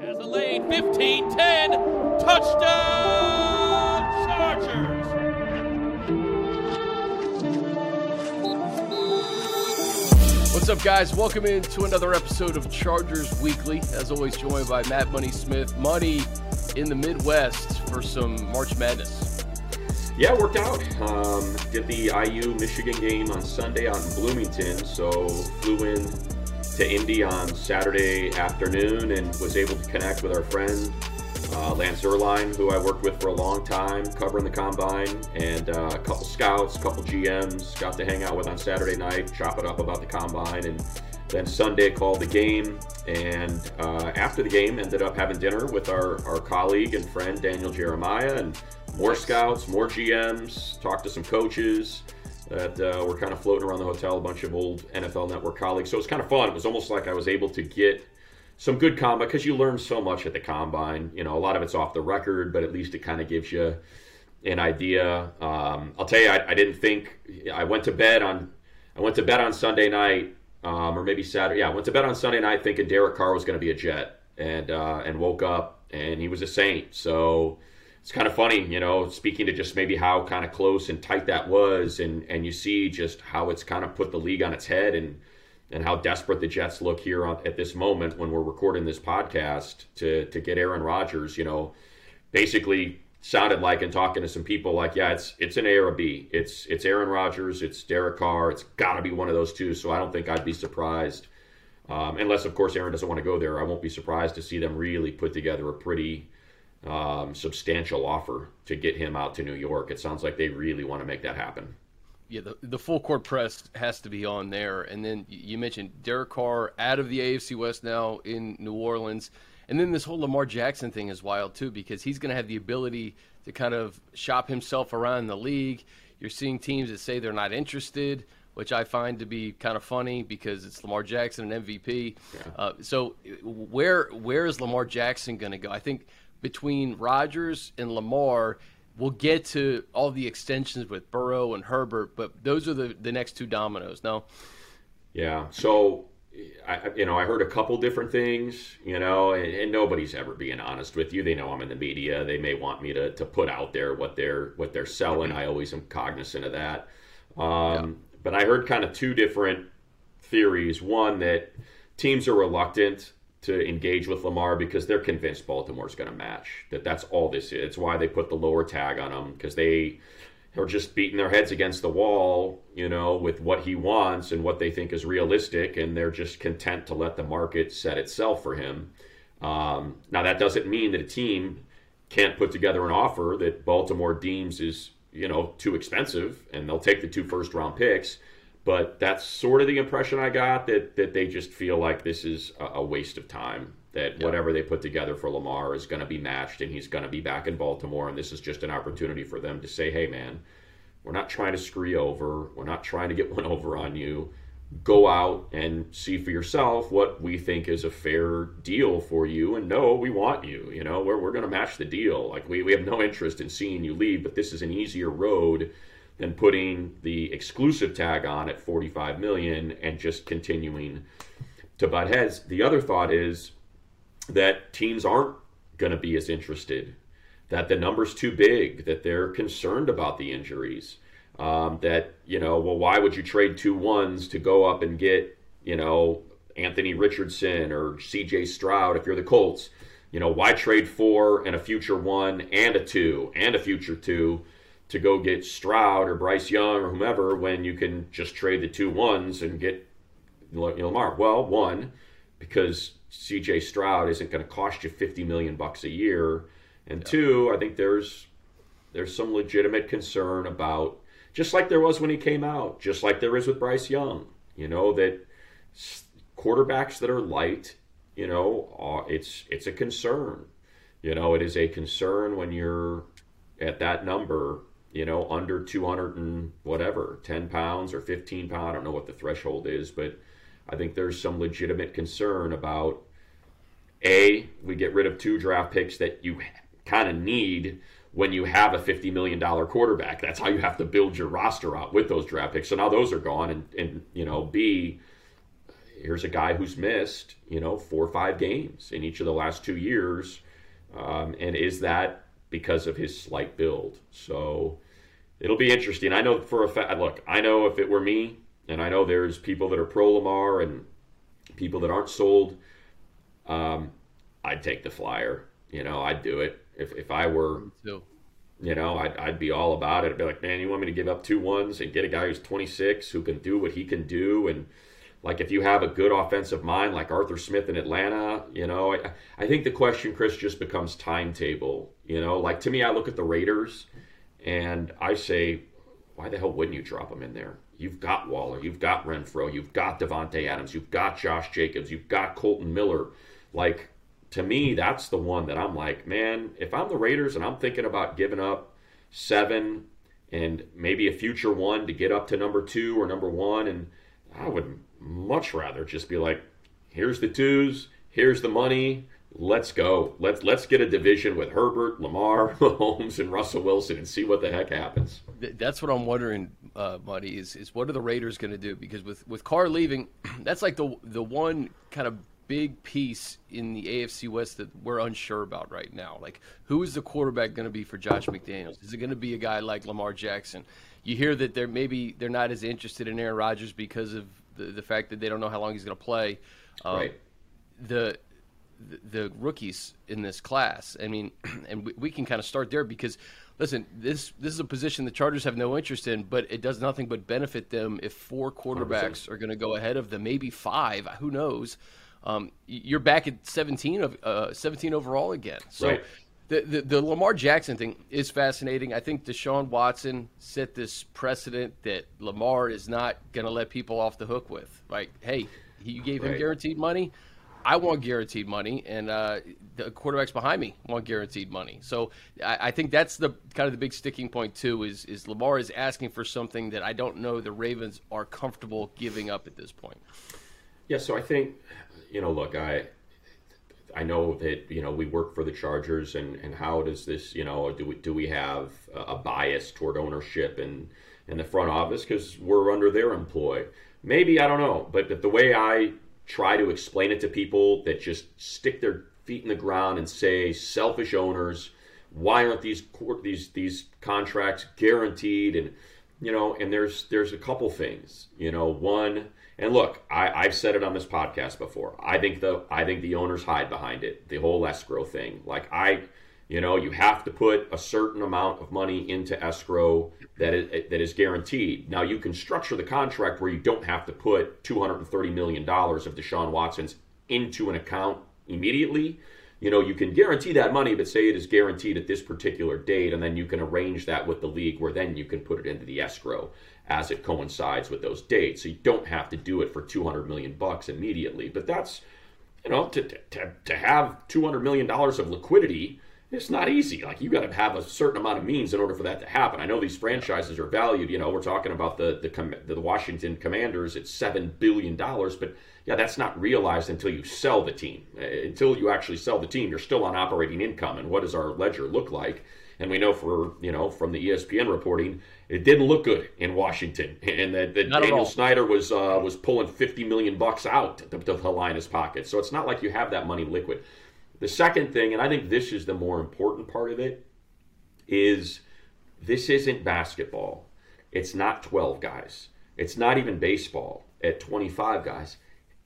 Has a lane, 15 10. Touchdown, Chargers. What's up, guys? Welcome into another episode of Chargers Weekly. As always, joined by Matt Money Smith. Money in the Midwest for some March Madness. Yeah, worked out. Um, did the IU Michigan game on Sunday out in Bloomington, so flew in to Indy on Saturday afternoon and was able to connect with our friend uh, Lance Zierlein, who I worked with for a long time covering the combine, and uh, a couple scouts, a couple GMs. Got to hang out with on Saturday night, chop it up about the combine, and then Sunday called the game. And uh, after the game, ended up having dinner with our, our colleague and friend Daniel Jeremiah, and more scouts, more GMs. Talked to some coaches that uh, were kind of floating around the hotel, a bunch of old NFL Network colleagues. So it was kind of fun. It was almost like I was able to get some good combat because you learn so much at the combine. You know, a lot of it's off the record, but at least it kind of gives you an idea. Um, I'll tell you, I, I, didn't think I went to bed on I went to bed on Sunday night, um, or maybe Saturday. Yeah, I went to bed on Sunday night thinking Derek Carr was going to be a Jet, and uh, and woke up and he was a Saint. So it's kind of funny, you know, speaking to just maybe how kind of close and tight that was, and and you see just how it's kind of put the league on its head, and and how desperate the Jets look here on, at this moment when we're recording this podcast to to get Aaron Rodgers. You know, basically sounded like and talking to some people like, yeah, it's it's an A or a B. It's it's Aaron Rodgers, it's Derek Carr. It's got to be one of those two. So I don't think I'd be surprised. Um, unless, of course, Aaron doesn't want to go there. I won't be surprised to see them really put together a pretty um, substantial offer to get him out to New York. It sounds like they really want to make that happen. Yeah, the, the full court press has to be on there. And then you mentioned Derek Carr out of the AFC West now in New Orleans. And then this whole Lamar Jackson thing is wild too because he's going to have the ability to kind of shop himself around the league. You're seeing teams that say they're not interested, which I find to be kind of funny because it's Lamar Jackson, an MVP. Yeah. Uh, so where where is Lamar Jackson going to go? I think between Rodgers and Lamar, we'll get to all the extensions with Burrow and Herbert, but those are the, the next two dominoes. No. Yeah. So, I, you know, I heard a couple different things, you know, and, and, nobody's ever being honest with you. They know I'm in the media. They may want me to, to put out there what they're what they're selling. I always am cognizant of that. Um, yeah. But I heard kind of two different theories. One that teams are reluctant to engage with Lamar because they're convinced Baltimore's going to match. That that's all this is. It's why they put the lower tag on him because they are just beating their heads against the wall, you know, with what he wants and what they think is realistic, and they're just content to let the market set itself for him. Um, now that doesn't mean that a team can't put together an offer that Baltimore deems is you know too expensive, and they'll take the two first round picks. But that's sort of the impression I got that that they just feel like this is a, waste of time. That whatever they put together for Lamar is going to be matched, and he's going to be back in Baltimore, and this is just an opportunity for them to say, "Hey, man, we're not trying to screw over. We're not trying to get one over on you. Go out and see for yourself what we think is a fair deal for you. And no, we want you. You know, we're, we're going to match the deal. Like, we, we have no interest in seeing you leave, but this is an easier road than putting the exclusive tag on at 45 million and just continuing to butt heads. The other thought is that teams aren't going to be as interested, that the number's too big, that they're concerned about the injuries. Um, that you know, well, why would you trade two ones to go up and get you know Anthony Richardson or C.J. Stroud if you're the Colts? You know, why trade four and a future one and a two and a future two to go get Stroud or Bryce Young or whomever when you can just trade the two ones and get Lamar? Well, one, because CJ Stroud isn't going to cost you 50 million bucks a year, and yeah. two, I think there's there's some legitimate concern about just like there was when he came out, just like there is with Bryce Young, you know that quarterbacks that are light, you know, uh, it's it's a concern. You know, it is a concern when you're at that number you know, under 200 and whatever, 10 pounds or 15 pounds. I don't know what the threshold is, but I think there's some legitimate concern about A, we get rid of two draft picks that you kind of need when you have a $50 million quarterback. That's how you have to build your roster out with those draft picks. So now those are gone. And, and you know, B, here's a guy who's missed, you know, four or five games in each of the last two years. Um, and is that because of his slight build? So it'll be interesting. I know for a fact, look, I know if it were me, and I know there's people that are pro Lamar and people that aren't sold, um, I'd take the flyer. You know, I'd do it. If, if I were, you know, I'd, I'd be all about it. I'd be like, man, you want me to give up two ones and get a guy who's 26 who can do what he can do and – like if you have a good offensive mind like Arthur Smith in Atlanta, you know, I, I think the question, Chris, just becomes timetable. You know, like to me, I look at the Raiders and I say, why the hell wouldn't you drop them in there? You've got Waller, you've got Renfrow, you've got Davante Adams, you've got Josh Jacobs, you've got Kolton Miller. Like to me, that's the one that I'm like, man, if I'm the Raiders and I'm thinking about giving up seven and maybe a future one to get up to number two or number one, and I would much rather just be like, here's the twos, here's the money, let's go. Let's let's get a division with Herbert, Lamar, Mahomes, and Russell Wilson and see what the heck happens. That's what I'm wondering, uh, Buddy. Is is what are the Raiders going to do? Because with with Carr leaving, that's like the the one kind of big piece in the AFC West that we're unsure about right now. Like, who is the quarterback going to be for Josh McDaniels? Is it going to be a guy like Lamar Jackson? You hear that they're maybe they're not as interested in Aaron Rodgers because of the, the fact that they don't know how long he's going to play. Um, right. The, the, rookies in this class. I mean, and we, we can kind of start there because listen, this this is a position the Chargers have no interest in, but it does nothing but benefit them if four quarterbacks 100%. are going to go ahead of them, maybe five. Who knows? Um, you're back at 17 of uh, 17 overall again. So right. the, the, the Lamar Jackson thing is fascinating. I think Deshaun Watson set this precedent that Lamar is not going to let people off the hook with. Like, hey, you gave him right. guaranteed money. I want guaranteed money, and uh, the quarterbacks behind me want guaranteed money. So I, I, think that's the kind of the big sticking point too. Is is Lamar is asking for something that I don't know the Ravens are comfortable giving up at this point. Yeah, so I think you know, look, I I know that you know we work for the Chargers, and and how does this you know do we do we have a bias toward ownership and in the front office because we're under their employ? Maybe I don't know, but the way I try to explain it to people that just stick their feet in the ground and say selfish owners, why aren't these these these contracts guaranteed? And you know, and there's there's a couple things. You know, one and look, I, I've said it on this podcast before. I think the I think the owners hide behind it. The whole escrow thing. Like I, you know, you have to put a certain amount of money into escrow that is that is guaranteed. Now you can structure the contract where you don't have to put two hundred and thirty million dollars of Deshaun Watson's into an account immediately. You know, you can guarantee that money, but say it is guaranteed at this particular date, and then you can arrange that with the league where then you can put it into the escrow as it coincides with those dates. So you don't have to do it for 200 million bucks immediately. But that's, you know, to, to, to have 200 million dollars of liquidity, it's not easy. Like you got to have a certain amount of means in order for that to happen. I know these franchises are valued. You know, we're talking about the the, the Washington Commanders at seven billion dollars, but yeah, that's not realized until you sell the team. Uh, until you actually sell the team, you're still on operating income. And what does our ledger look like? And we know for you know from the ESPN reporting, it didn't look good in Washington, and that, that Daniel Snyder was uh, was pulling fifty million bucks out to, to line his pocket. So it's not like you have that money liquid. The second thing, and I think this is the more important part of it, is this isn't basketball. It's not twelve guys. It's not even baseball at twenty five guys.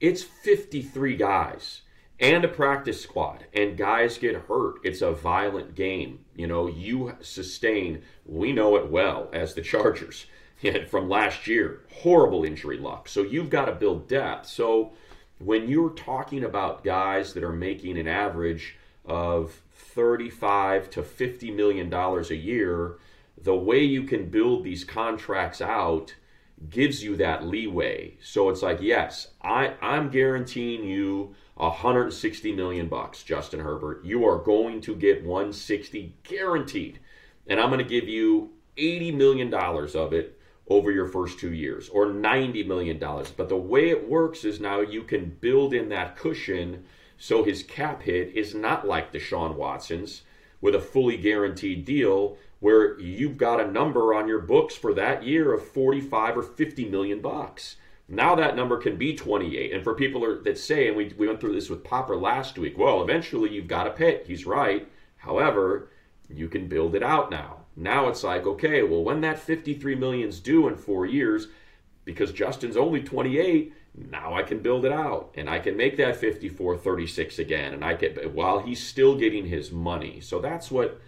It's fifty three guys and a practice squad and guys get hurt it's a violent game you know you sustain we know it well as the chargers from last year horrible injury luck so you've got to build depth so when you're talking about guys that are making an average of 35 to 50 million dollars a year the way you can build these contracts out gives you that leeway so it's like yes i i'm guaranteeing you 160 million bucks, Justin Herbert. You are going to get 160 guaranteed. And I'm going to give you 80 million dollars of it over your first 2 years or 90 million dollars. But the way it works is now you can build in that cushion so his cap hit is not like Deshaun Watson's with a fully guaranteed deal where you've got a number on your books for that year of 45 or 50 million bucks. Now that number can be 28. And for people that say, and we, we went through this with Popper last week, well, eventually you've got to pay. He's right. However, you can build it out now. Now it's like, okay, well, when that 53 million's due in four years, because Justin's only 28, now I can build it out and I can make that 54 36 again and I get while he's still getting his money. So that's what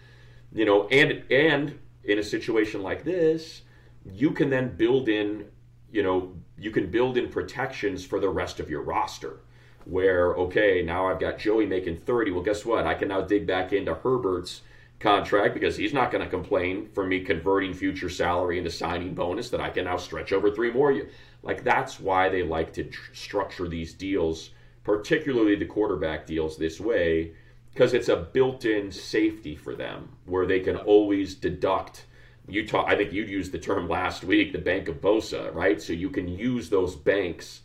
you know and and in a situation like this, you can then build in, you know, you can build in protections for the rest of your roster. Where okay, now I've got Joey making 30. Well, guess what? I can now dig back into Herbert's contract because he's not going to complain for me converting future salary into signing bonus that I can now stretch over three more years. Like that's why they like to tr- structure these deals, particularly the quarterback deals this way, because it's a built-in safety for them where they can always deduct. You talk, I think you used the term last week, the bank of Bosa, right? So you can use those banks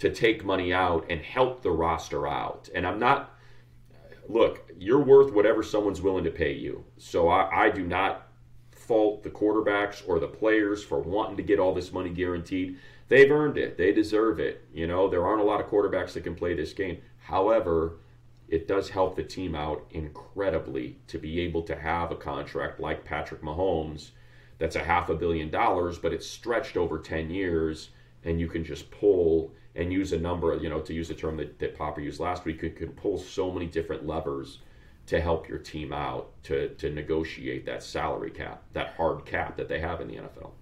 to take money out and help the roster out. And I'm not look, you're worth whatever someone's willing to pay you. So I, I do not fault the quarterbacks or the players for wanting to get all this money guaranteed. They've earned it. They deserve it. You know, there aren't a lot of quarterbacks that can play this game. However, it does help the team out incredibly to be able to have a contract like Patrick Mahomes that's a half a billion dollars, but it's stretched over 10 years and you can just pull and use a number, you know, to use a term that, that Popper used last week, could, can pull so many different levers to help your team out to, to negotiate that salary cap, that hard cap that they have in the NFL.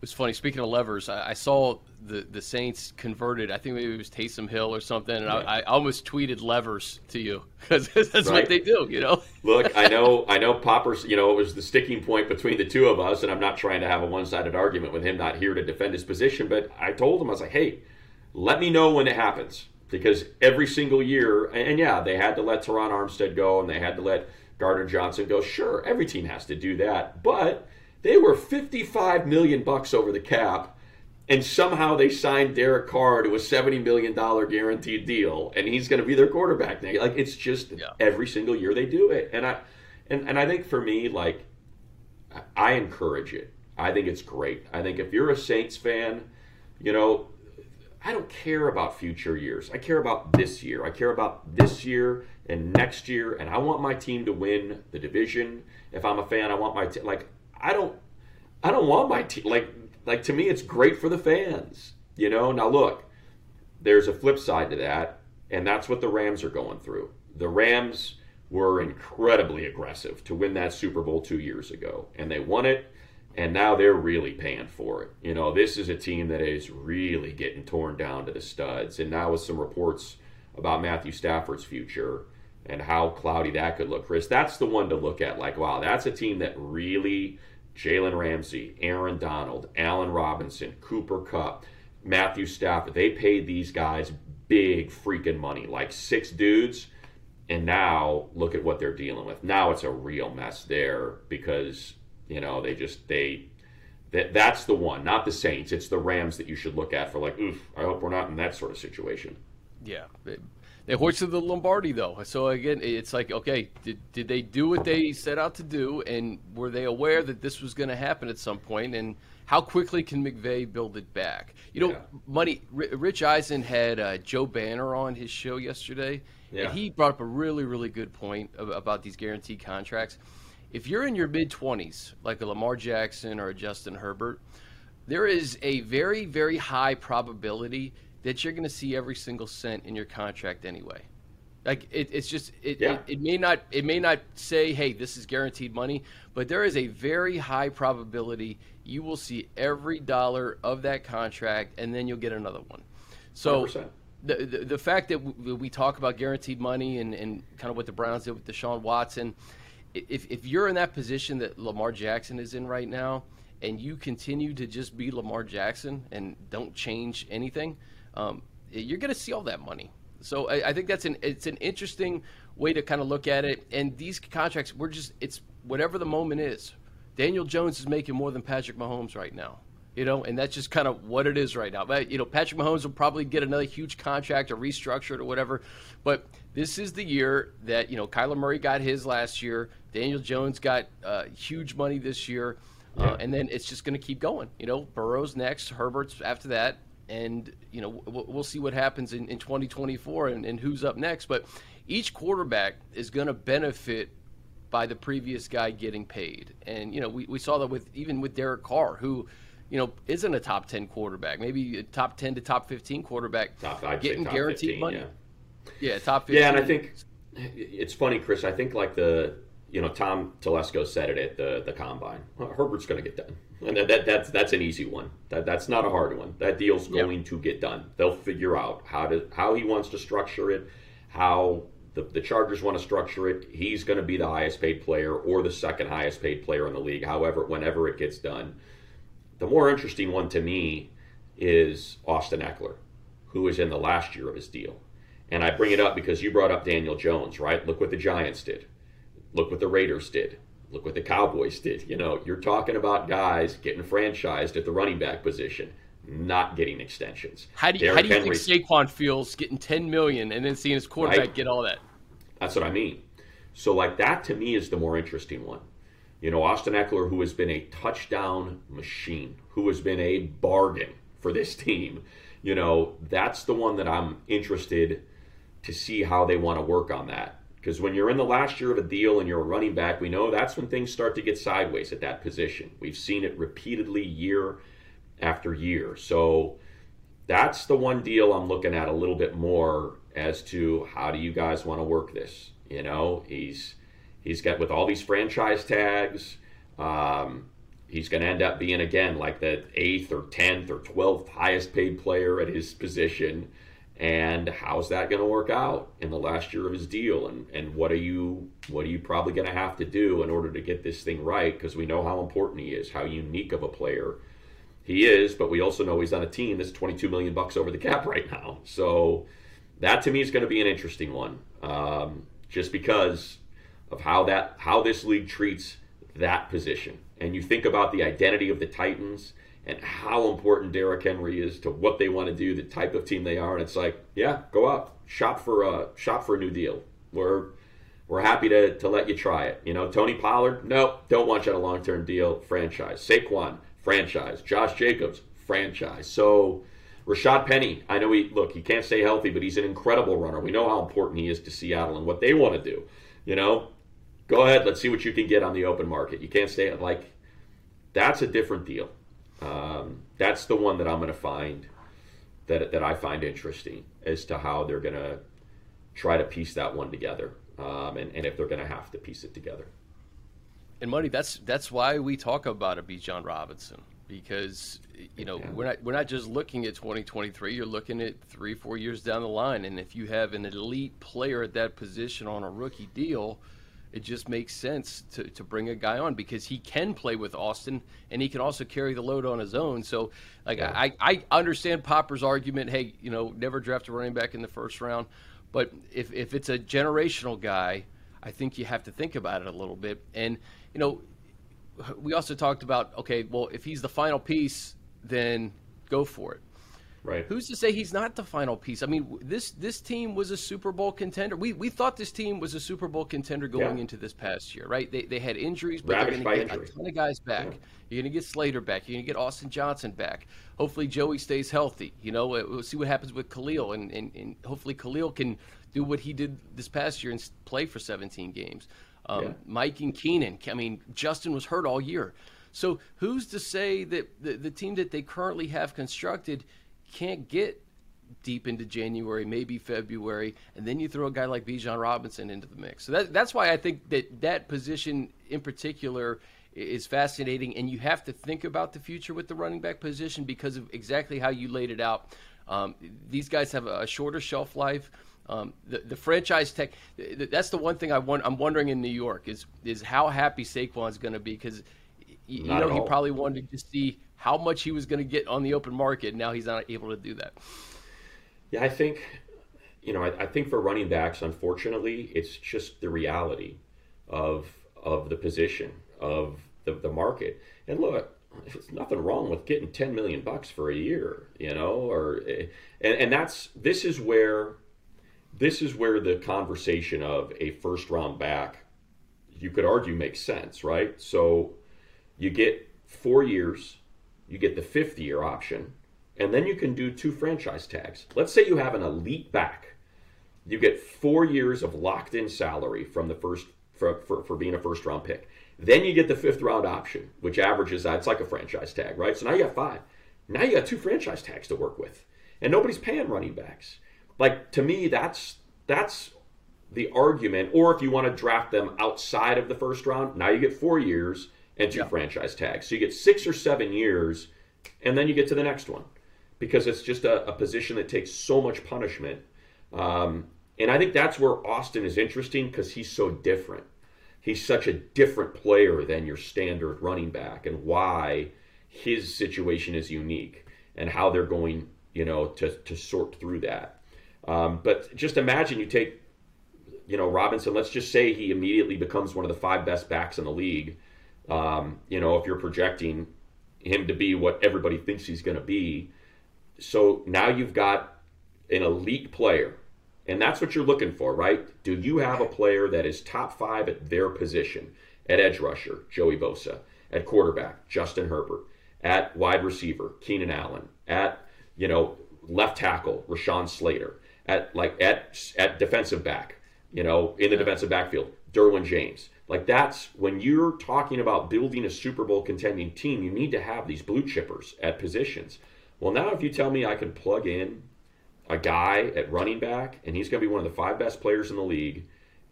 It's funny. Speaking of levers, I, I saw the, the Saints converted. I think maybe it was Taysom Hill or something, and yeah. I, I, almost tweeted levers to you because that's right. what they do. You know. Look, I know, I know. Popper's. You know, it was the sticking point between the two of us, and I'm not trying to have a one sided argument with him not here to defend his position. But I told him I was like, hey, let me know when it happens because every single year, and yeah, they had to let Terron Armstead go and they had to let Gardner Johnson go. Sure, every team has to do that, but they were 55 million bucks over the cap, and somehow they signed Derek Carr to a 70 million dollar guaranteed deal, and he's going to be their quarterback now. Like it's just yeah. every single year they do it, and I, and and I think for me, like, I encourage it. I think it's great. I think if you're a Saints fan, you know, I don't care about future years. I care about this year. I care about this year and next year, and I want my team to win the division. If I'm a fan, I want my team. Like I don't, I don't want my team. Like like to me, it's great for the fans. You know. Now look, there's a flip side to that, and that's what the Rams are going through. The Rams were incredibly aggressive to win that Super Bowl two years ago, and they won it and now they're really paying for it. You know, this is a team that is really getting torn down to the studs. And now with some reports about Matthew Stafford's future and how cloudy that could look, Chris, that's the one to look at. Like, wow, that's a team that really Jalen Ramsey, Aaron Donald, Allen Robinson, Cooper Kupp, Matthew Stafford, they paid these guys big freaking money, like six dudes. And now look at what they're dealing with. Now it's a real mess there because you know, they just they that that's the one, not the Saints. It's the Rams that you should look at for like, oof. I hope we're not in that sort of situation. Yeah, they hoisted the Lombardi though. So again, it's like, okay, did, did they do what they set out to do, and were they aware that this was going to happen at some? And how quickly can McVay build it back? You know, yeah. money. Rich Eisen had uh, Joe Banner on his show yesterday, yeah. and he brought up a really, really good point about these guaranteed contracts if you're in your mid 20s, like a Lamar Jackson or a Justin Herbert, there is a very, very high probability that you're going to see every single cent in your contract anyway. Like it, it's just it, yeah. it, it, may not it may not say hey this is guaranteed money, but there is a very high probability you will see every dollar of that contract and then you'll get another one. So the, the, the fact that we, we talk about guaranteed money and, and kind of what the Browns did with Deshaun Watson, if, if you're in that position that Lamar Jackson is in right now, and you continue to just be Lamar Jackson and don't change anything, um, you're going to see all that money. So I, I, think that's an it's an interesting way to kind of look at it. And these contracts, we're just it's whatever the moment is. Daniel Jones is making more than Patrick Mahomes right now you know, and that's just kind of what it is right now. But, you know, Patrick Mahomes will probably get another huge contract or restructured or whatever. But this is the year that, you know, Kyler Murray got his last year. Daniel Jones got uh, huge money this year. Uh, and then it's just going to keep going. You know, Burrow's next, Herbert's after that. and you know we'll, we'll see what happens in, in 2024 and, and who's up next. But each quarterback is going to benefit by the previous guy getting paid, and you know we, we saw that with even with Derek Carr, who you know isn't a top 10 quarterback, maybe a top 10 to top 15 quarterback, top, getting guaranteed 15, money. Yeah. yeah, top 15. Yeah, and I think it's funny, Chris. I think like the you know Tom Telesco said it at the the combine. Well, Herbert's going to get done, and that, that, that's that's an easy one. That that's not a hard one. That deal's going yep. to get done. They'll figure out how to how he wants to structure it, how the, the Chargers want to structure it. He's going to be the highest paid player or the second highest paid player in the league. However, whenever it gets done, the more interesting one to me is Austin Ekeler, who is in the last year of his deal. And I bring it up because you brought up Daniel Jones, right? Look what the Giants did. Look what the Raiders did. Look what the Cowboys did. You know, you're talking about guys getting franchised at the running back position, not getting extensions. How do you, how do you think Saquon feels getting 10 million and then seeing his quarterback right? get all that? That's what I mean. So, like that to me is the more interesting one. You know, Austin Ekeler, who has been a touchdown machine, who has been a bargain for this team. You know, that's the one that I'm interested to see how they want to work on that. Because when you're in the last year of a deal and you're a running back, we know that's when things start to get sideways at that position. We've seen it repeatedly year after year. So that's the one deal I'm looking at a little bit more as to how do you guys want to work this? You know, he's he's got with all these franchise tags. Um, he's going to end up being again like the eighth or tenth or twelfth highest paid player at his position and how's that going to work out in the last year of his deal? And and what are you what are you probably going to have to do in order to get this thing right? Because we know how important he is how unique of a player he is but we also know he's on a team that's 22 million bucks over the cap right now. So that to me is going to be an interesting one um, just because of how that how this league treats that position. And you think about the identity of the titans and how important Derrick Henry is to what they want to do, the type of team they are, and it's like, yeah, go up, shop for a shop for a new deal. We're we're happy to, to let you try it. You know, Tony Pollard, no, don't want you on a long term deal, franchise. Saquon, franchise. Josh Jacobs, franchise. So Rashaad Penny, I know he look, he can't stay healthy, but he's an incredible runner. We know how important he is to Seattle and what they want to do. You know, go ahead, let's see what you can get on the open market. You can't stay like that's a different deal. Um, that's the one that I'm going to find that that I find interesting as to how they're going to try to piece that one together, um, and, and if they're going to have to piece it together. And money, that's that's why we talk about a Bijan Robinson because you know yeah. we're not we're not just looking at 2023. You're looking at three four years down the line, and if you have an elite player at that position on a rookie deal it just makes sense to, to bring a guy on because he can play with Austin and he can also carry the load on his own. So, like, yeah. I, I understand Popper's argument hey, you know, never draft a running back in the first round. But if, if it's a generational guy, I think you have to think about it a little bit. And, you know, we also talked about okay, well, if he's the final piece, then go for it. Right. Who's to say he's not the final piece? I mean, this this team was a Super Bowl contender. We we thought this team was a Super Bowl contender going yeah. into this past year, right? They, they had injuries, but Ravaged they're going to get a ton of guys back. Yeah. You're going to get Slater back. You're going to get Austin Johnson back. Hopefully, Joey stays healthy. You know, we'll see what happens with Khalil, and, and, and hopefully Khalil can do what he did this past year and play for 17 games. Um, yeah. Mike and Keenan. I mean, Justin was hurt all year. So who's to say that the, the team that they currently have constructed – can't get deep into January, maybe February, and then you throw a guy like Bijan Robinson into the mix. So that, that's why I think that that position in particular is fascinating, and you have to think about the future with the running back position because of exactly how you laid it out. Um, these guys have a shorter shelf life. Um, the, the, franchise tech, that's the one thing I want, I'm wondering in New York is is how happy Saquon's going to be because you, you know he probably wanted to just see how much he was going to get on the open market. Now he's not able to do that. Yeah, I think, you know, I, I think for running backs, unfortunately, it's just the reality of of the position of the, the market. And look, there's nothing wrong with getting 10 million bucks for a year, you know, or eh, and, and that's this is where this is where the conversation of a first round back you could argue makes sense, right? So you get 4 years you get the fifth year option, and then you can do two franchise tags. Let's say you have an elite back. You get four years of locked in salary from the first for, for, for being a first round pick. Then you get the fifth round option, which averages out. it's like a franchise tag, right? So now you got five. Now you got two franchise tags to work with. And nobody's paying running backs. Like to me, that's that's the argument. Or if you want to draft them outside of the first round, now you get four years and two yeah. franchise tags. So you get six or seven years, and then you get to the next one because it's just a, a position that takes so much punishment. Um, and I think that's where Austin is interesting because he's so different. He's such a different player than your standard running back, and why his situation is unique and how they're going, you know, to, to sort through that. Um, but just imagine you take, you know, Robinson. Let's just say he immediately becomes one of the five best backs in the league. Um, you know, if you're projecting him to be what everybody thinks he's going to be, so now you've got an elite player, and that's what you're looking for, right? Do you have a player that is top five at their position? At edge rusher, Joey Bosa. At quarterback, Justin Herbert. At wide receiver, Keenan Allen. At you know left tackle, Rashawn Slater. At like at at defensive back, you know in the yeah. defensive backfield, Derwin James. Like that's when you're talking about building a Super Bowl contending team, you need to have these blue chippers at positions. Well, now if you tell me I can plug in a guy at running back and he's going to be one of the five best players in the league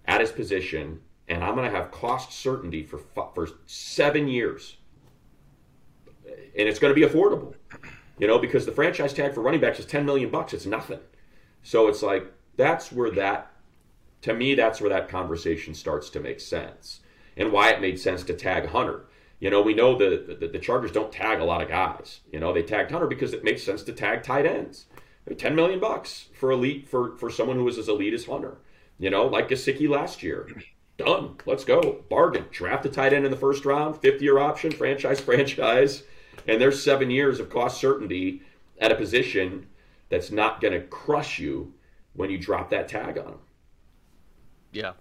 at his position, and I'm going to have cost certainty for for seven years, and it's going to be affordable, you know, because the franchise tag for running backs is ten million bucks. It's nothing. So it's like that's where that, to me, that's where that conversation starts to make sense, and why it made sense to tag Hunter you know, we know the, the, the Chargers don't tag a lot of guys. You know, they tagged Hunter because it makes sense to tag tight ends. I mean, Ten million bucks for elite for for someone who is as elite as Hunter. You know, like Gesicki last year. Done. Let's go. Bargain. Draft a tight end in the first round, fifth year option, franchise, franchise. And there's seven years of cost certainty at a position that's not going to crush you when you drop that tag on them. Yeah,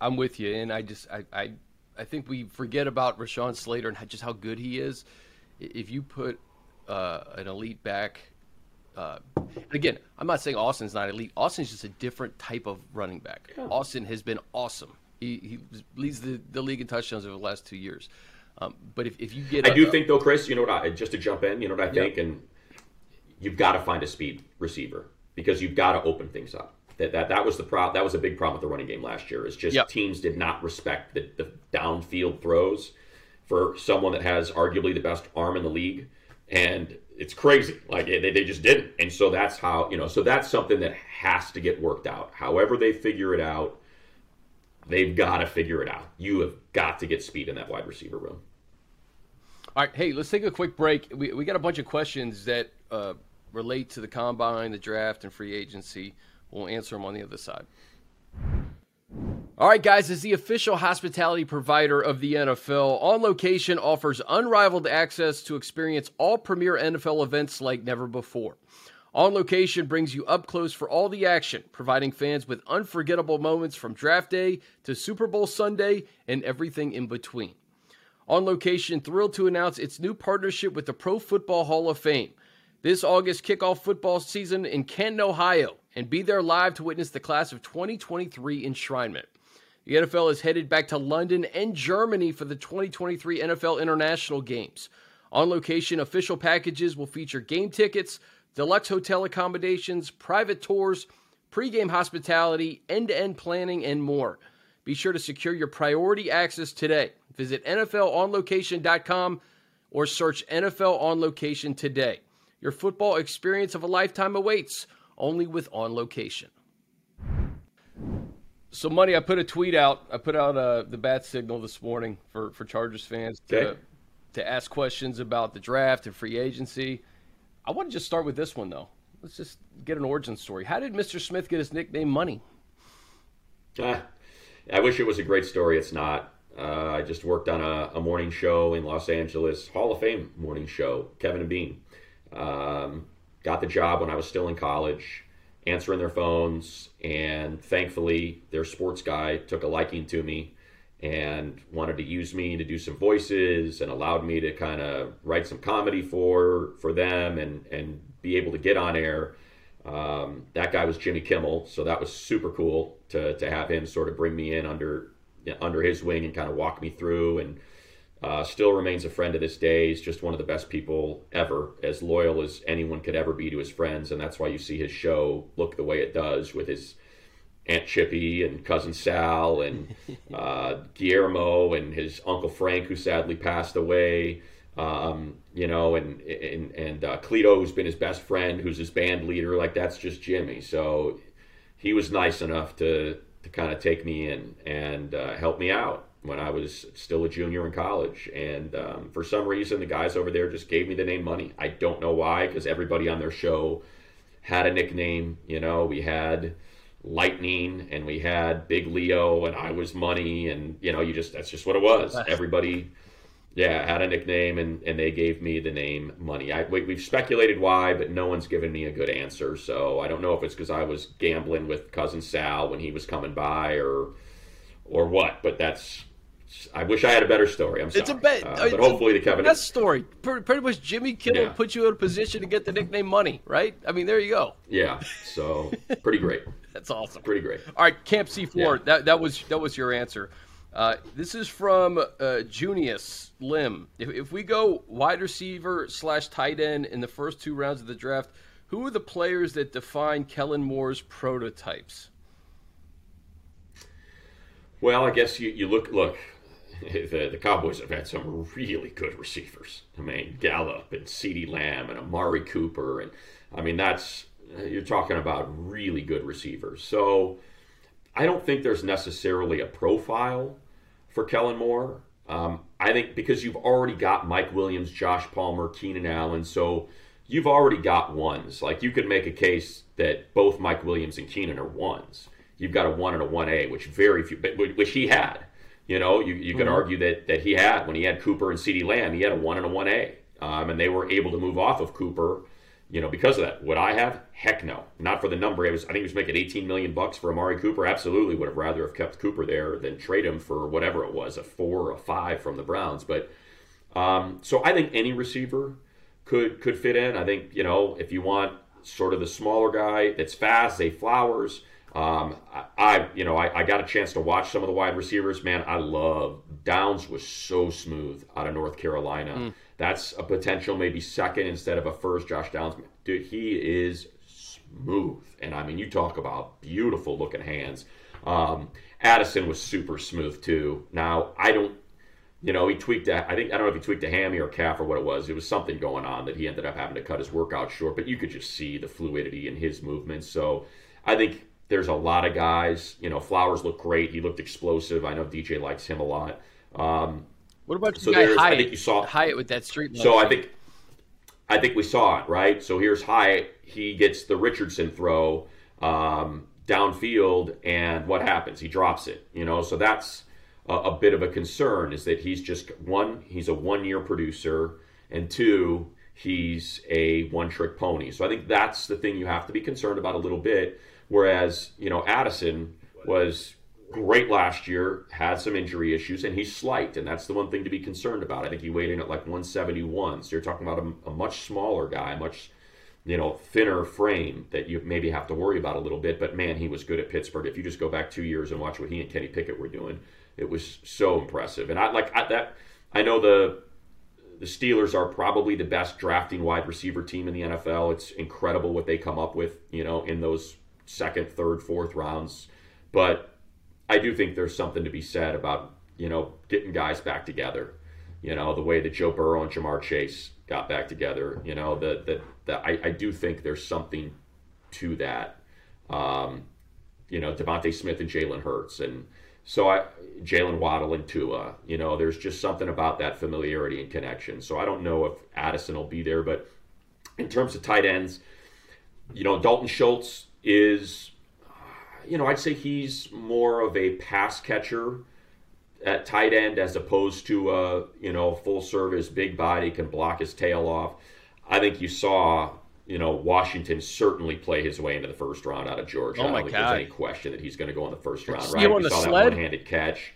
I'm with you. And I just, I, I I think we forget about Rashawn Slater and just how good he is. If you put uh, an elite back, uh, again, I'm not saying Austin's not elite. Austin's just a different type of running back. Yeah. Austin has been awesome. He, he leads the, the league in touchdowns over the last two years. Um, but if, if you get, I a, do think though, Chris, you know what? I, just to jump in, you know what I think, and you've got to find a speed receiver because you've got to open things up. That, that that was the pro- that was a big problem with the running game last year. Is just yep. teams did not respect the, the downfield throws for someone that has arguably the best arm in the league, and it's crazy. Like they, they just didn't, and so that's how you know. So that's something that has to get worked out. However they figure it out, they've got to figure it out. You have got to get speed in that wide receiver room. All right, hey, let's take a quick break. We we got a bunch of questions that uh, relate to the combine, the draft, and free agency. We'll answer them on the other side. All right, guys, as the official hospitality provider of the NFL, On Location offers unrivaled access to experience all premier NFL events like never before. On Location brings you up close for all the action, providing fans with unforgettable moments from draft day to Super Bowl Sunday and everything in between. On Location thrilled to announce its new partnership with the Pro Football Hall of Fame. This August kickoff football season in Canton, Ohio and be there live to witness the class of 2023 enshrinement. The NFL is headed back to London and Germany for the 2023 NFL International Games. On location, official packages will feature game tickets, deluxe hotel accommodations, private tours, pregame hospitality, end to end planning, and more. Be sure to secure your priority access today. Visit NFLOnLocation.com or search NFL on location today. Your football experience of a lifetime awaits only with on location. So, money. I put a tweet out. I put out uh, the bat signal this morning for for Chargers fans to okay. to ask questions about the draft and free agency. I want to just start with this one though. Let's just get an origin story. How did Mr. Smith get his nickname Money? Uh, I wish it was a great story. It's not. Uh, I just worked on a, a, morning show in Los Angeles, Hall of Fame morning show, Kevin and Bean. Um, got the job when I was still in college, answering their phones, and thankfully their sports guy took a liking to me and wanted to use me to do some voices and allowed me to kind of write some comedy for for them and and be able to get on air. Um, that guy was Jimmy Kimmel, so that was super cool to to have him sort of bring me in under under his wing and kind of walk me through and uh, still remains a friend to this day. He's just one of the best people ever, as loyal as anyone could ever be to his friends, and that's why you see his show look the way it does with his Aunt Chippy and cousin Sal and uh, Guillermo and his uncle Frank, who sadly passed away. Um, you know, and and and uh, Cleto, who's been his best friend, who's his band leader. Like that's just Jimmy. So he was nice enough to to kind of take me in and uh, help me out when I was still a junior in college. And um, for some reason, the guys over there just gave me the name Money. I don't know why, because everybody on their show had a nickname. You know, we had Lightning and we had Big Leo, and I was Money, and you know, you just that's just what it was. Everybody. Yeah, had a nickname, and, and they gave me the name Money. I, we, we've speculated why, but no one's given me a good answer. So I don't know if it's because I was gambling with cousin Sal when he was coming by, or or what. But that's I wish I had a better story. I'm sorry. It's a bet, uh, but hopefully the Kevin. Best story. Pretty, pretty much, Jimmy Kimmel yeah. put you in a position to get the nickname Money, right? I mean, there you go. Yeah. So pretty great. That's awesome. Pretty great. All right, Camp C4. Yeah. That that was that was your answer. Uh, this is from uh, Junius Lim. If, if we go wide receiver slash tight end in the first two rounds of the draft, who are the players that define Kellen Moore's prototypes? Well, I guess you, you look look the, the Cowboys have had some really good receivers. I mean, Gallup and CeeDee Lamb and Amari Cooper. And I mean, that's, you're talking about really good receivers. So I don't think there's necessarily a profile for Kellen Moore. Um, I think because you've already got Mike Williams, Josh Palmer, Keenan Allen. So you've already got ones. Like you could make a case that both Mike Williams and Keenan are ones. You've got a one and a one A, which very few, which he had. You know, you, you could mm-hmm. argue that that he had when he had Cooper and CeeDee Lamb, he had a one and a one A, um, and they were able to move off of Cooper. You know, because of that. Would I have? Heck no. Not for the number. It was. I think he was making 18 million bucks for Amari Cooper. Absolutely, would have rather have kept Cooper there than trade him for whatever it was, a four or a five from the Browns. But um, so I think any receiver could could fit in. I think you know if you want sort of the smaller guy that's fast, Zay Flowers. Um, I, I, you know, I, I, got a chance to watch some of the wide receivers. Man, I love Downs was so smooth out of North Carolina. Mm. That's a potential maybe second instead of a first. Josh Downs, dude, he is smooth. And I mean, you talk about beautiful looking hands. Um, Addison was super smooth too. Now I don't, you know, he tweaked. A, I think I don't know if he tweaked a hammy or calf or what it was. It was something going on that he ended up having to cut his workout short. But you could just see the fluidity in his movements. So I think there's a lot of guys. You know, Flowers looked great. He looked explosive. I know DJ likes him a lot. Um, what about so guy Hyatt? I think you saw Hyatt with that street. So I think, I think we saw it right. So here's Hyatt. He gets the Richardson throw um, downfield, and what happens? He drops it. You know, so that's a, a bit of a concern. Is that he's just one. He's a one-year producer, and two, he's a one-trick pony. So I think that's the thing you have to be concerned about a little bit Whereas, you know, Addison was great last year, had some injury issues, and he's slight, and that's the one thing to be concerned about. I think he weighed in at like 171, so you're talking about a, a much smaller guy, much you know thinner frame that you maybe have to worry about a little bit. But man, he was good at Pittsburgh. If you just go back two years and watch what he and Kenny Pickett were doing, it was so impressive. And I like I, that. I know the the Steelers are probably the best drafting wide receiver team in the NFL. It's incredible what they come up with, you know, in those second, third, fourth rounds. But I do think there's something to be said about, you know, getting guys back together. You know, the way that Joe Burrow and Ja'Marr Chase got back together. You know, that that that I, I do think there's something to that. Um, you know, DeVonta Smith and Jalen Hurts and so I Jaylen Waddle and Tua. You know, there's just something about that familiarity and connection. So I don't know if Addison will be there, but in terms of tight ends, you know, Dalton Schultz is, you know, I'd say he's more of a pass catcher at tight end as opposed to a, you know, full service, big body, can block his tail off. I think you saw, you know, Washington certainly play his way into the first round out of Georgia. Oh my I don't God. think there's any question that he's going to go in the first round, right? You saw sled? that one-handed catch.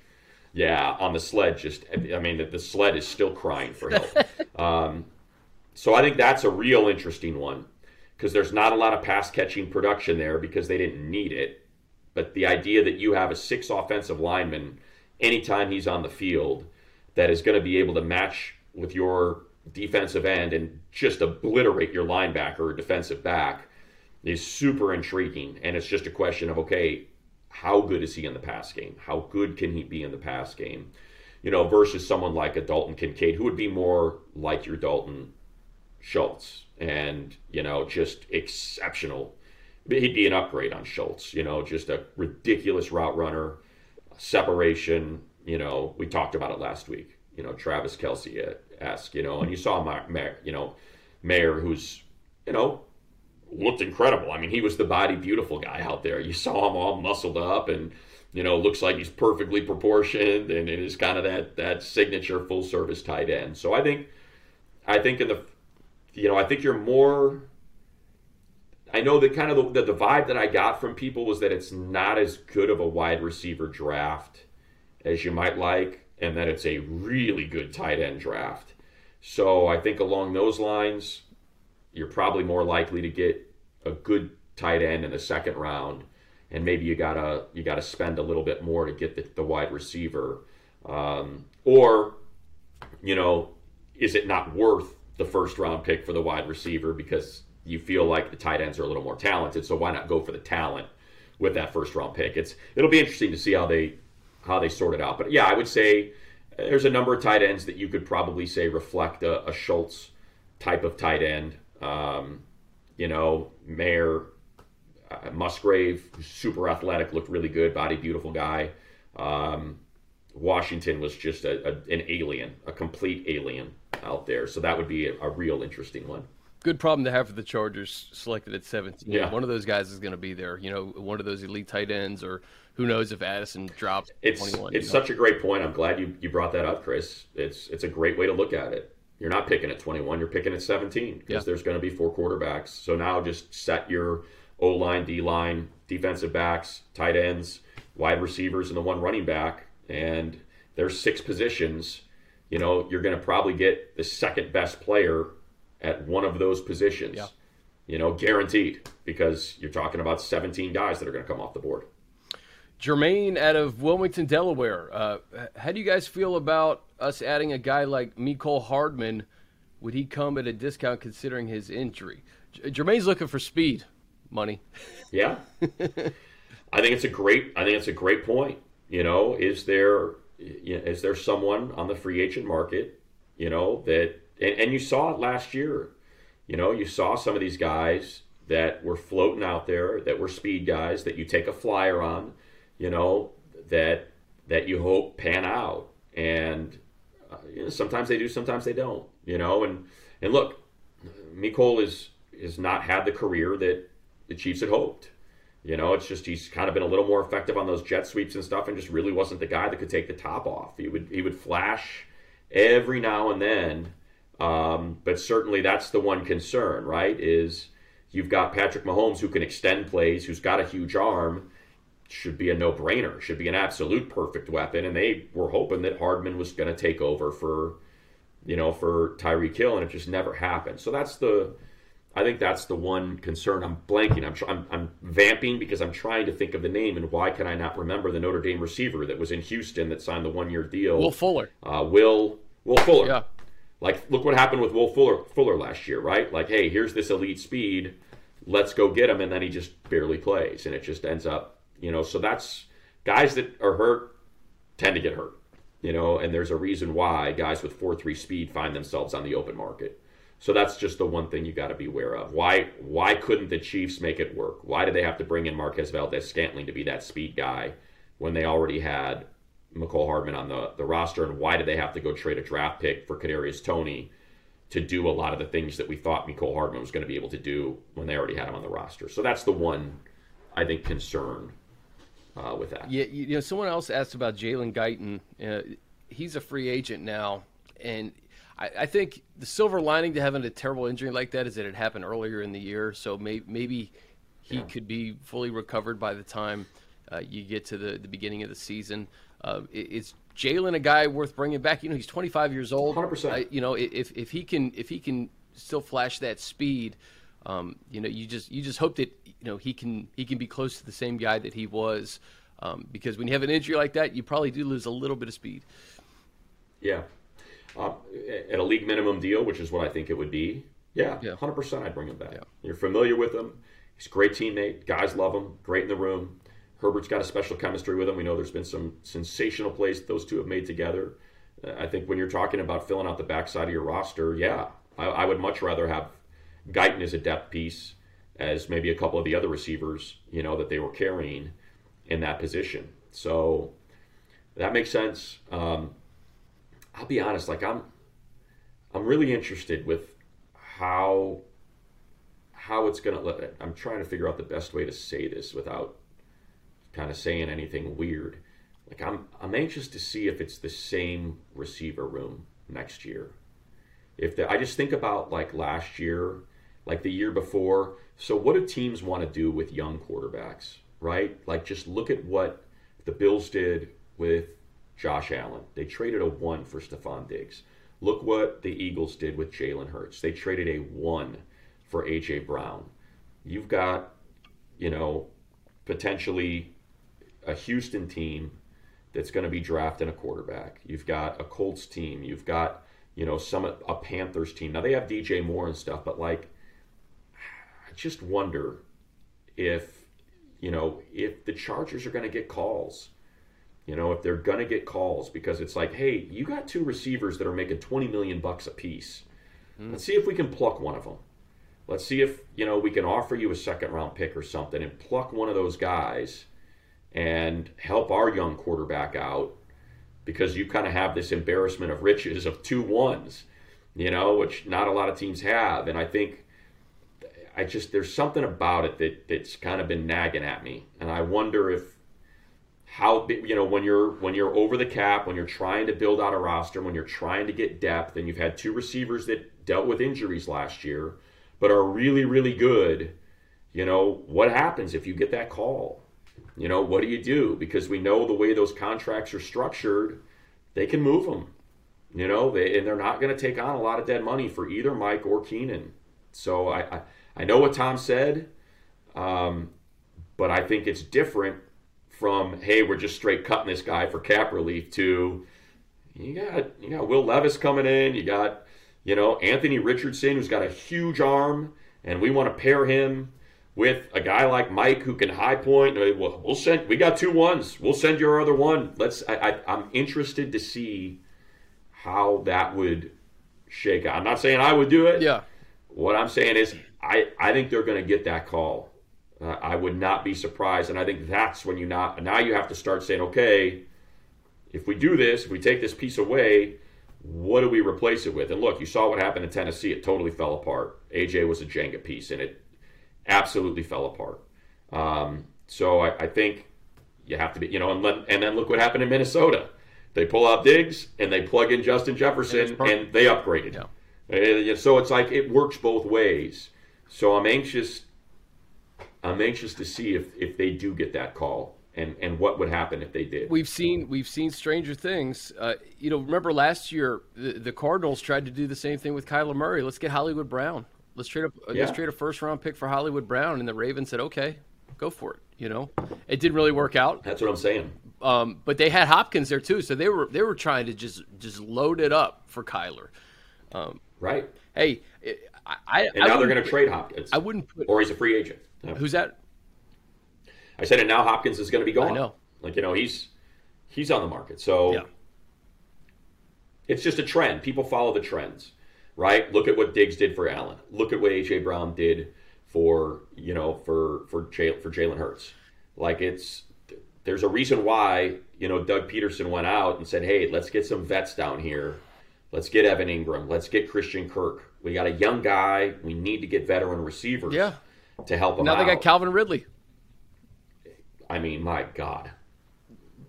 Yeah, on the sled, just I mean, the, the sled is still crying for help. um, so I think that's a real interesting one. Because there's not a lot of pass catching production there because they didn't need it. But the idea that you have a six offensive lineman anytime he's on the field that is going to be able to match with your defensive end and just obliterate your linebacker or defensive back is super intriguing. And it's just a question of, okay, how good is he in the pass game? How good can he be in the pass game? You know, versus someone like a Dalton Kincaid, who would be more like your Dalton Schultz and, you know, just exceptional. He'd be an upgrade on Schultz, you know, just a ridiculous route runner, separation. You know, we talked about it last week, you know, Travis Kelce esque, you know, and you saw, Mayer, you know, Mayer, who's, you know, looked incredible. I mean, he was the body beautiful guy out there. You saw him all muscled up and, you know, looks like he's perfectly proportioned and it is kind of that that signature full service tight end. So I think I think in the you know, I think you're more I know that kind of the, the, vibe that I got from people was that it's not as good of a wide receiver draft as you might like, and that it's a really good tight end draft. So I think along those lines, you're probably more likely to get a good tight end in the second round, and maybe you gotta you gotta spend a little bit more to get the, the wide receiver, um, or you know, is it not worth the first round pick for the wide receiver because you feel like the tight ends are a little more talented, so why not go for the talent with that first round pick? It's it'll be interesting to see how they how they sort it out. But yeah, I would say there's a number of tight ends that you could probably say reflect a, a Schultz type of tight end. Um, you know, Mayer, uh, Musgrave, super athletic, looked really good, body, beautiful guy. Um, Washington was just a, a, an alien, a complete alien out there. So that would be a, a, real interesting one. Good problem to have for the Chargers, selected at 17. Yeah. One of those guys is going to be there. You know, one of those elite tight ends, or who knows if Addison drops it's, 21. It's such know? a great point. I'm glad you, you brought that up, Chris. It's it's a great way to look at it you're not picking at 21, you're picking at 17 because yeah. there's going to be four quarterbacks. So now just set your O line, D line, defensive backs, tight ends, wide receivers, and the one running back. And there's six positions. You know, you're going to probably get the second best player at one of those positions. Yeah. You know, guaranteed because you're talking about 17 guys that are going to come off the board. Jermaine out of Wilmington, Delaware. Uh, how do you guys feel about us adding a guy like Mecole Hardman? Would he come at a discount considering his injury? Jermaine's looking for speed, money. Yeah, I think it's a great. I think it's a great point. You know, is there is there someone on the free agent market? You know that, and, and you saw it last year. You know, you saw some of these guys that were floating out there that were speed guys that you take a flyer on you know, that that you hope pan out. And uh, you know, sometimes they do, sometimes they don't. You know, and and look, Mecole is has not had the career that the Chiefs had hoped. You know, it's just he's kind of been a little more effective on those jet sweeps and stuff, and just really wasn't the guy that could take the top off. He would he would flash every now and then, um, but certainly that's the one concern, right? Is you've got Patrick Mahomes who can extend plays, who's got a huge arm, should be a no brainer, should be an absolute perfect weapon. And they were hoping that Hardman was going to take over for, you know, for Tyreek Hill, and it just never happened. So that's the, I think that's the one concern. I'm blanking. I'm, I'm, I'm vamping because I'm trying to think of the name, and why can I not remember the Notre Dame receiver that was in Houston that signed the one year deal? Will Fuller. Uh, Will Will Fuller. Yeah. Like, look what happened with Will Fuller Fuller last year, right? Like, hey, here's this elite speed. Let's go get him, and then he just barely plays, and it just ends up you know, so that's guys that are hurt tend to get hurt. You know, and there's a reason why guys with four three speed find themselves on the open market. So that's just the one thing you got to be aware of. Why why couldn't the Chiefs make it work? Why did they have to bring in Marquez Valdes Scantling to be that speed guy when they already had Mecole Hardman on the, the roster? And why did they have to go trade a draft pick for Kadarius Toney to do a lot of the things that we thought Mecole Hardman was going to be able to do when they already had him on the roster? So that's the one I think concern uh, with that. Yeah, you know, someone else asked about Jalen Guyton. Uh, he's a free agent now, and I, I, think the silver lining to having a terrible injury like that is that it happened earlier in the year, so may, maybe he yeah. could be fully recovered by the time uh, you get to the, the beginning of the season. Uh, is Jalen a guy worth bringing back? You know, he's 25 years old. 100%. you know, if if he can if he can still flash that speed Um, you know, you just you just hope that you know he can he can be close to the same guy that he was, um, because when you have an injury like that, you probably do lose a little bit of speed. Yeah, uh, at a league minimum deal, which is what I think it would be. Yeah, Yeah. hundred percent. I'd bring him back. Yeah. You're familiar with him. He's a great teammate. Guys love him. Great in the room. Herbert's got a special chemistry with him. We know there's been some sensational plays that those two have made together. Uh, I think when you're talking about filling out the backside of your roster, yeah, I, I would much rather have Guyton as a depth piece as maybe a couple of the other receivers, you know, that they were carrying in that position. So that makes sense. Um, I'll be honest, like I'm, I'm really interested with how, how it's gonna. Let, I'm trying to figure out the best way to say this without kind of saying anything weird. Like I'm, I'm anxious to see if it's the same receiver room next year. If the, I just think about like last year, like the year before. So what do teams want to do with young quarterbacks, right? Like just look at what the Bills did with Josh Allen. They traded a one for Stefon Diggs. Look what the Eagles did with Jalen Hurts. They traded a one for AJ Brown. You've got, you know, potentially a Houston team that's going to be drafting a quarterback. You've got a Colts team. You've got, you know, some a Panthers team. Now they have DJ Moore and stuff, but like, I just wonder if, you know, if the Chargers are going to get calls. You know, if they're going to get calls because it's like, hey, you got two receivers that are making 20 million bucks a piece. Hmm. Let's see if we can pluck one of them. Let's see if, you know, we can offer you a second round pick or something and pluck one of those guys and help our young quarterback out because you kind of have this embarrassment of riches of two ones, you know, which not a lot of teams have. And I think I just there's something about it that that's kind of been nagging at me, and I wonder if how you know when you're when you're over the cap, when you're trying to build out a roster, when you're trying to get depth, and you've had two receivers that dealt with injuries last year, but are really really good. You know what happens if you get that call? You know what do you do? Because we know the way those contracts are structured, they can move them. You know, they, and they're not going to take on a lot of dead money for either Mike or Keenan. So I, I, I know what Tom said, um, but I think it's different from hey, we're just straight cutting this guy for cap relief to you got you got Will Levis coming in, you got you know Anthony Richardson who's got a huge arm, and we want to pair him with a guy like Mike who can high point. We'll, we'll send. We got two ones. We'll send your other one. Let's. I, I, I'm interested to see how that would shake out. I'm not saying I would do it. Yeah. What I'm saying is, I, I think they're going to get that call. Uh, I would not be surprised, and I think that's when you not now you have to start saying, okay, if we do this, if we take this piece away, what do we replace it with? And look, you saw what happened in Tennessee; it totally fell apart. AJ was a Jenga piece, and it absolutely fell apart. Um, so I, I think you have to be, you know, and, let, and then look what happened in Minnesota. They pull out Diggs and they plug in Justin Jefferson, perfect. and they upgraded. Yeah. Uh, So it's like it works both ways. So I'm anxious. I'm anxious to see if if they do get that call and and what would happen if they did. We've seen we've seen stranger things. Uh, you know, remember last year the, the Cardinals tried to do the same thing with Kyler Murray. Let's get Hollywood Brown. Let's trade a Yeah. let's trade a first round pick for Hollywood Brown, and the Ravens said, "Okay, go for it." You know, it didn't really work out. That's what I'm saying. Um, but they had Hopkins there too, so they were they were trying to just just load it up for Kyler. Right. Hey, I, I And I now they're going to trade Hopkins. I wouldn't put or he's a free agent. Who's that? I said, and now Hopkins is going to be gone. I know. Like you know, he's he's on the market. So Yeah. it's just a trend. People follow the trends, right? Look at what Diggs did for Allen. Look at what AJ Brown did for you know for for Jay, for Jalen Hurts. Like it's there's a reason why you know Doug Pederson went out and said, hey, let's get some vets down here. Let's get Evan Engram. Let's get Christian Kirk. We got a young guy. We need to get veteran receivers. Yeah. To help him Now out. they got Calvin Ridley. I mean, my God.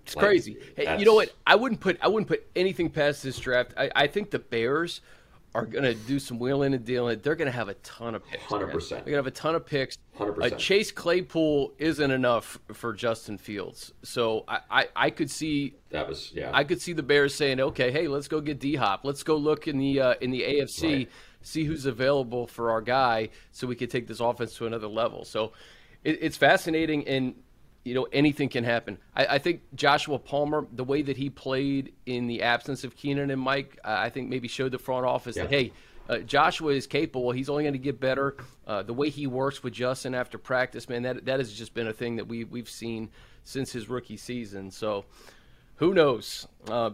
It's Like, crazy. Hey, you know what? I wouldn't put I wouldn't put anything past this draft. I, I think the Bears are going to do some wheeling and dealing. They're going to have a ton of picks. Hundred percent. They're going to have a ton of picks. 100%. Uh, Chase Claypool isn't enough for Justin Fields, so I, I, I could see That was yeah. I could see the Bears saying, "Okay, hey, let's go get D Hop. Let's go look in the uh, in the AFC, Right. See who's available for our guy, so we can take this offense to another level." So it, it's fascinating, and you know anything can happen. I, I think Joshua Palmer, the way that he played in the absence of Keenan and Mike, I think maybe showed the front office that hey. Uh, Joshua is capable. He's only going to get better. Uh, the way he works with Justin after practice, man, that that has just been a thing that we we've seen since his rookie season. So, who knows? Uh,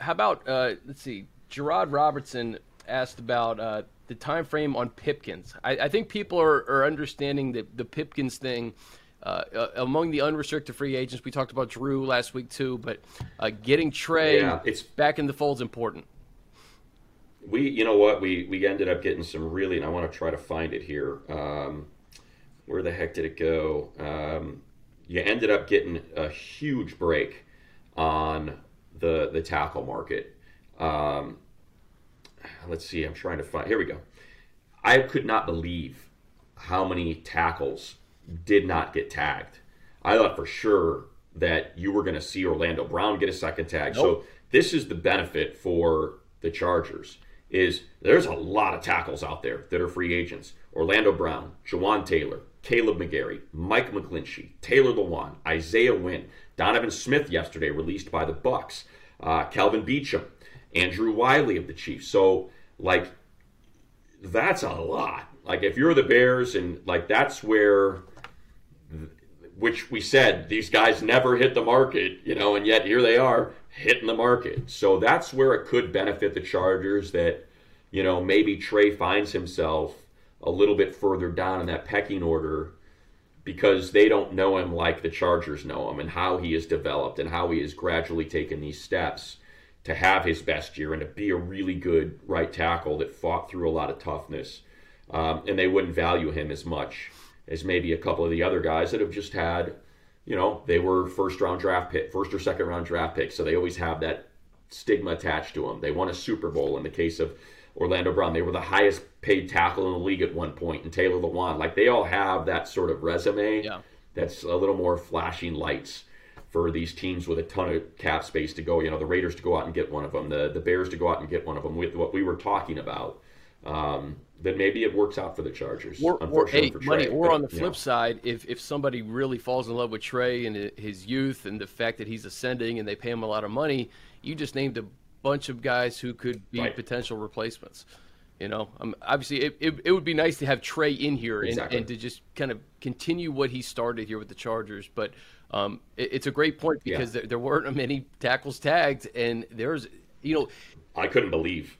how about uh, let's see? Gerard Robertson asked about uh, the time frame on Pipkins. I, I think people are, are understanding that the Pipkins thing. Uh, uh, among the unrestricted free agents, we talked about Drue last week too, but uh, getting Trey Yeah, it's- back in the fold is important. we you know what we we ended up getting some really and i want to try to find it here um, where the heck did it go um, you ended up getting a huge break on the the tackle market um, let's see i'm trying to find here we go. I could not believe how many tackles did not get tagged. I thought for sure that you were going to see orlando brown get a second tag. So this is the benefit for the chargers is there's a lot of tackles out there that are free agents. Orlando brown jawaan taylor kaleb mcgary mike mcglinchey taylor lewan isaiah wynn donovan smith yesterday released by the bucks uh, kelvin beachum andrew wylie of the chiefs so like that's a lot. Like if you're the Bears and like that's where which we said these guys never hit the market, you know, and yet here they are hitting the market. So that's where it could benefit the Chargers that you know, maybe Trey finds himself a little bit further down in that pecking order because they don't know him like the Chargers know him and how he has developed and how he has gradually taken these steps to have his best year and to be a really good right tackle that fought through a lot of toughness. Um, and they wouldn't value him as much as maybe a couple of the other guys that have just had, you know, they were first round draft pick, first or second round draft pick. so they always have that stigma attached to them. They won a Super Bowl in the case of Orlando Brown. They were the highest paid tackle in the league at one point, and Taylor Lewan. Like they all have that sort of resume Yeah. that's a little more flashing lights for these teams with a ton of cap space to go. You know, the Raiders to go out and get one of them, the the Bears to go out and get one of them. With what we were talking about, um, then maybe it works out for the Chargers. Or, or hey, for money. Or but, on the flip know. side, if if somebody really falls in love with Trey and his youth and the fact that he's ascending and they pay him a lot of money, you just named a bunch of guys who could be Right. potential replacements. You know, um, obviously, it, it, it would be nice to have Trey in here and, Exactly. and to just kind of continue what he started here with the Chargers. But um, it, it's a great point Yeah. because there, there weren't many tackles tagged, and there's, you know, I couldn't believe.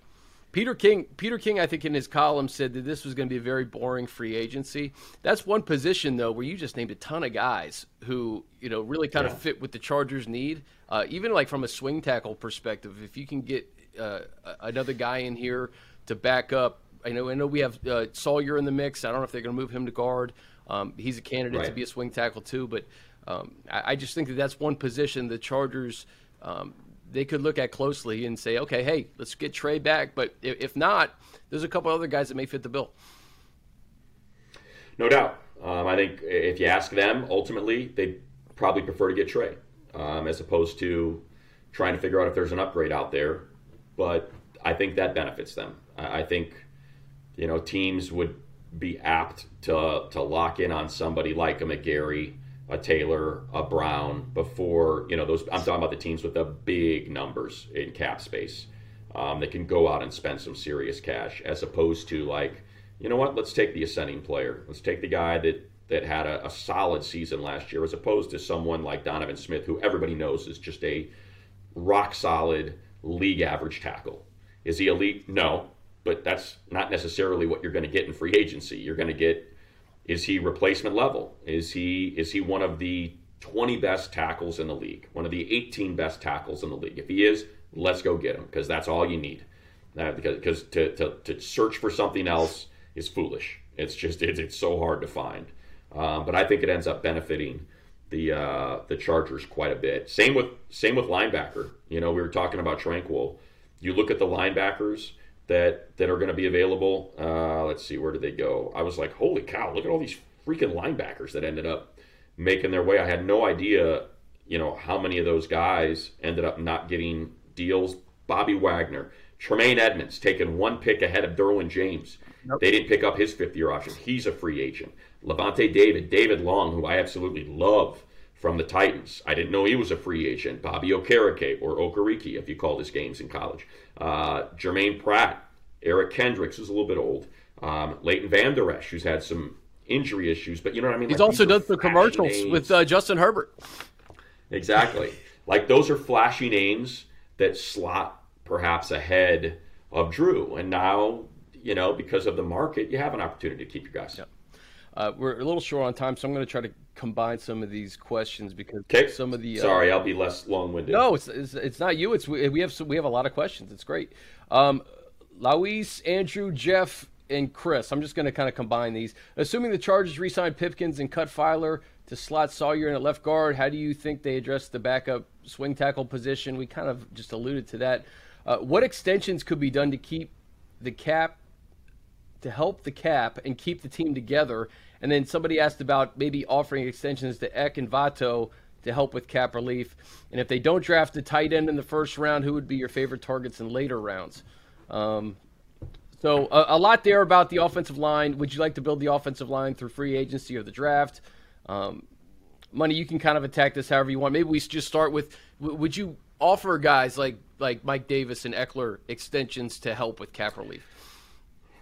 Peter King, Peter King, I think in his column said that this was going to be a very boring free agency. That's one position though where you just named a ton of guys who you know really kind Yeah. of fit with the Chargers need. Uh, even like from a swing tackle perspective, if you can get uh, another guy in here to back up, I know I know we have uh, Salyer in the mix. I don't know if they're going to move him to guard. Um, he's a candidate to be a swing tackle too, but um, I, I just think that that's one position the Chargers. Um, they could look at closely and say, okay, hey, let's get Trey back. But if, if not, there's a couple other guys that may fit the bill. No doubt. Um, I think if you ask them, ultimately, they'd probably prefer to get Trey um, as opposed to trying to figure out if there's an upgrade out there. But I think that benefits them. I, think, you know, teams would be apt to, to lock in on somebody like a McGary, a Taylor, a Brown before, you know, those. I'm talking about the teams with the big numbers in cap space um, that can go out and spend some serious cash as opposed to like, you know what, let's take the ascending player. Let's take the guy that, that had a, a solid season last year as opposed to someone like Donovan Smith, who everybody knows is just a rock solid league average tackle. Is he elite? No, but that's not necessarily what you're going to get in free agency. You're going to get is he replacement level? Is he is he one of the 20 best tackles in the league? One of the 18 best tackles in the league? If he is, let's go get him because that's all you need. Uh, because because to, to, to search for something else is foolish. It's just it's, it's so hard to find. Um, but I think it ends up benefiting the uh, the Chargers quite a bit. Same with same with linebacker. You know, we were talking about Tranquill. You look at the linebackers. That that are going to be available. Uh, let's see, where did they go? I was like, holy cow! Look at all these freaking linebackers that ended up making their way. I had no idea, you know, how many of those guys ended up not getting deals. Bobby Wagner, Tremaine Edmunds, taking one pick ahead of Derwin James. Nope. They didn't pick up his fifth year option. He's a free agent. Lavonte David, David Long, who I absolutely love from the Titans. I didn't know he was a free agent. Bobby Okereke, or Okereke, if you called his games in college. Uh, Germaine Pratt, Eric Kendricks, who's a little bit old. Um, Leighton Vander Esch, who's had some injury issues, but you know what I mean? He's like, also done some commercials names. with uh, Justin Herbert. Exactly. like those are flashy names that slot perhaps ahead of Drue. And now, you know, because of the market, you have an opportunity to keep your guys. Yep. Uh, we're a little short on time, so I'm going to try to combine some of these questions because okay. some of the. Uh, Sorry, I'll be less long-winded. No, it's, it's, it's not you. It's we have some, we have a lot of questions. It's great. Um, Luis, Andrew, Jeff, and Chris. I'm just going to kind of combine these. Assuming the Chargers re-signed Pipkins and cut Feiler to slot Salyer in at left guard, how do you think they address the backup swing tackle position? We kind of just alluded to that. Uh, what extensions could be done to keep the cap, to help the cap and keep the team together? And then somebody asked about maybe offering extensions to Eck and Vato to help with cap relief. And if they don't draft a tight end in the first round, who would be your favorite targets in later rounds? Um, so a, a, lot there about the offensive line. Would you like to build the offensive line through free agency or the draft? Um, money, you can kind of attack this however you want. Maybe we just start with: Would you offer guys like like Mike Davis and Ekeler extensions to help with cap relief?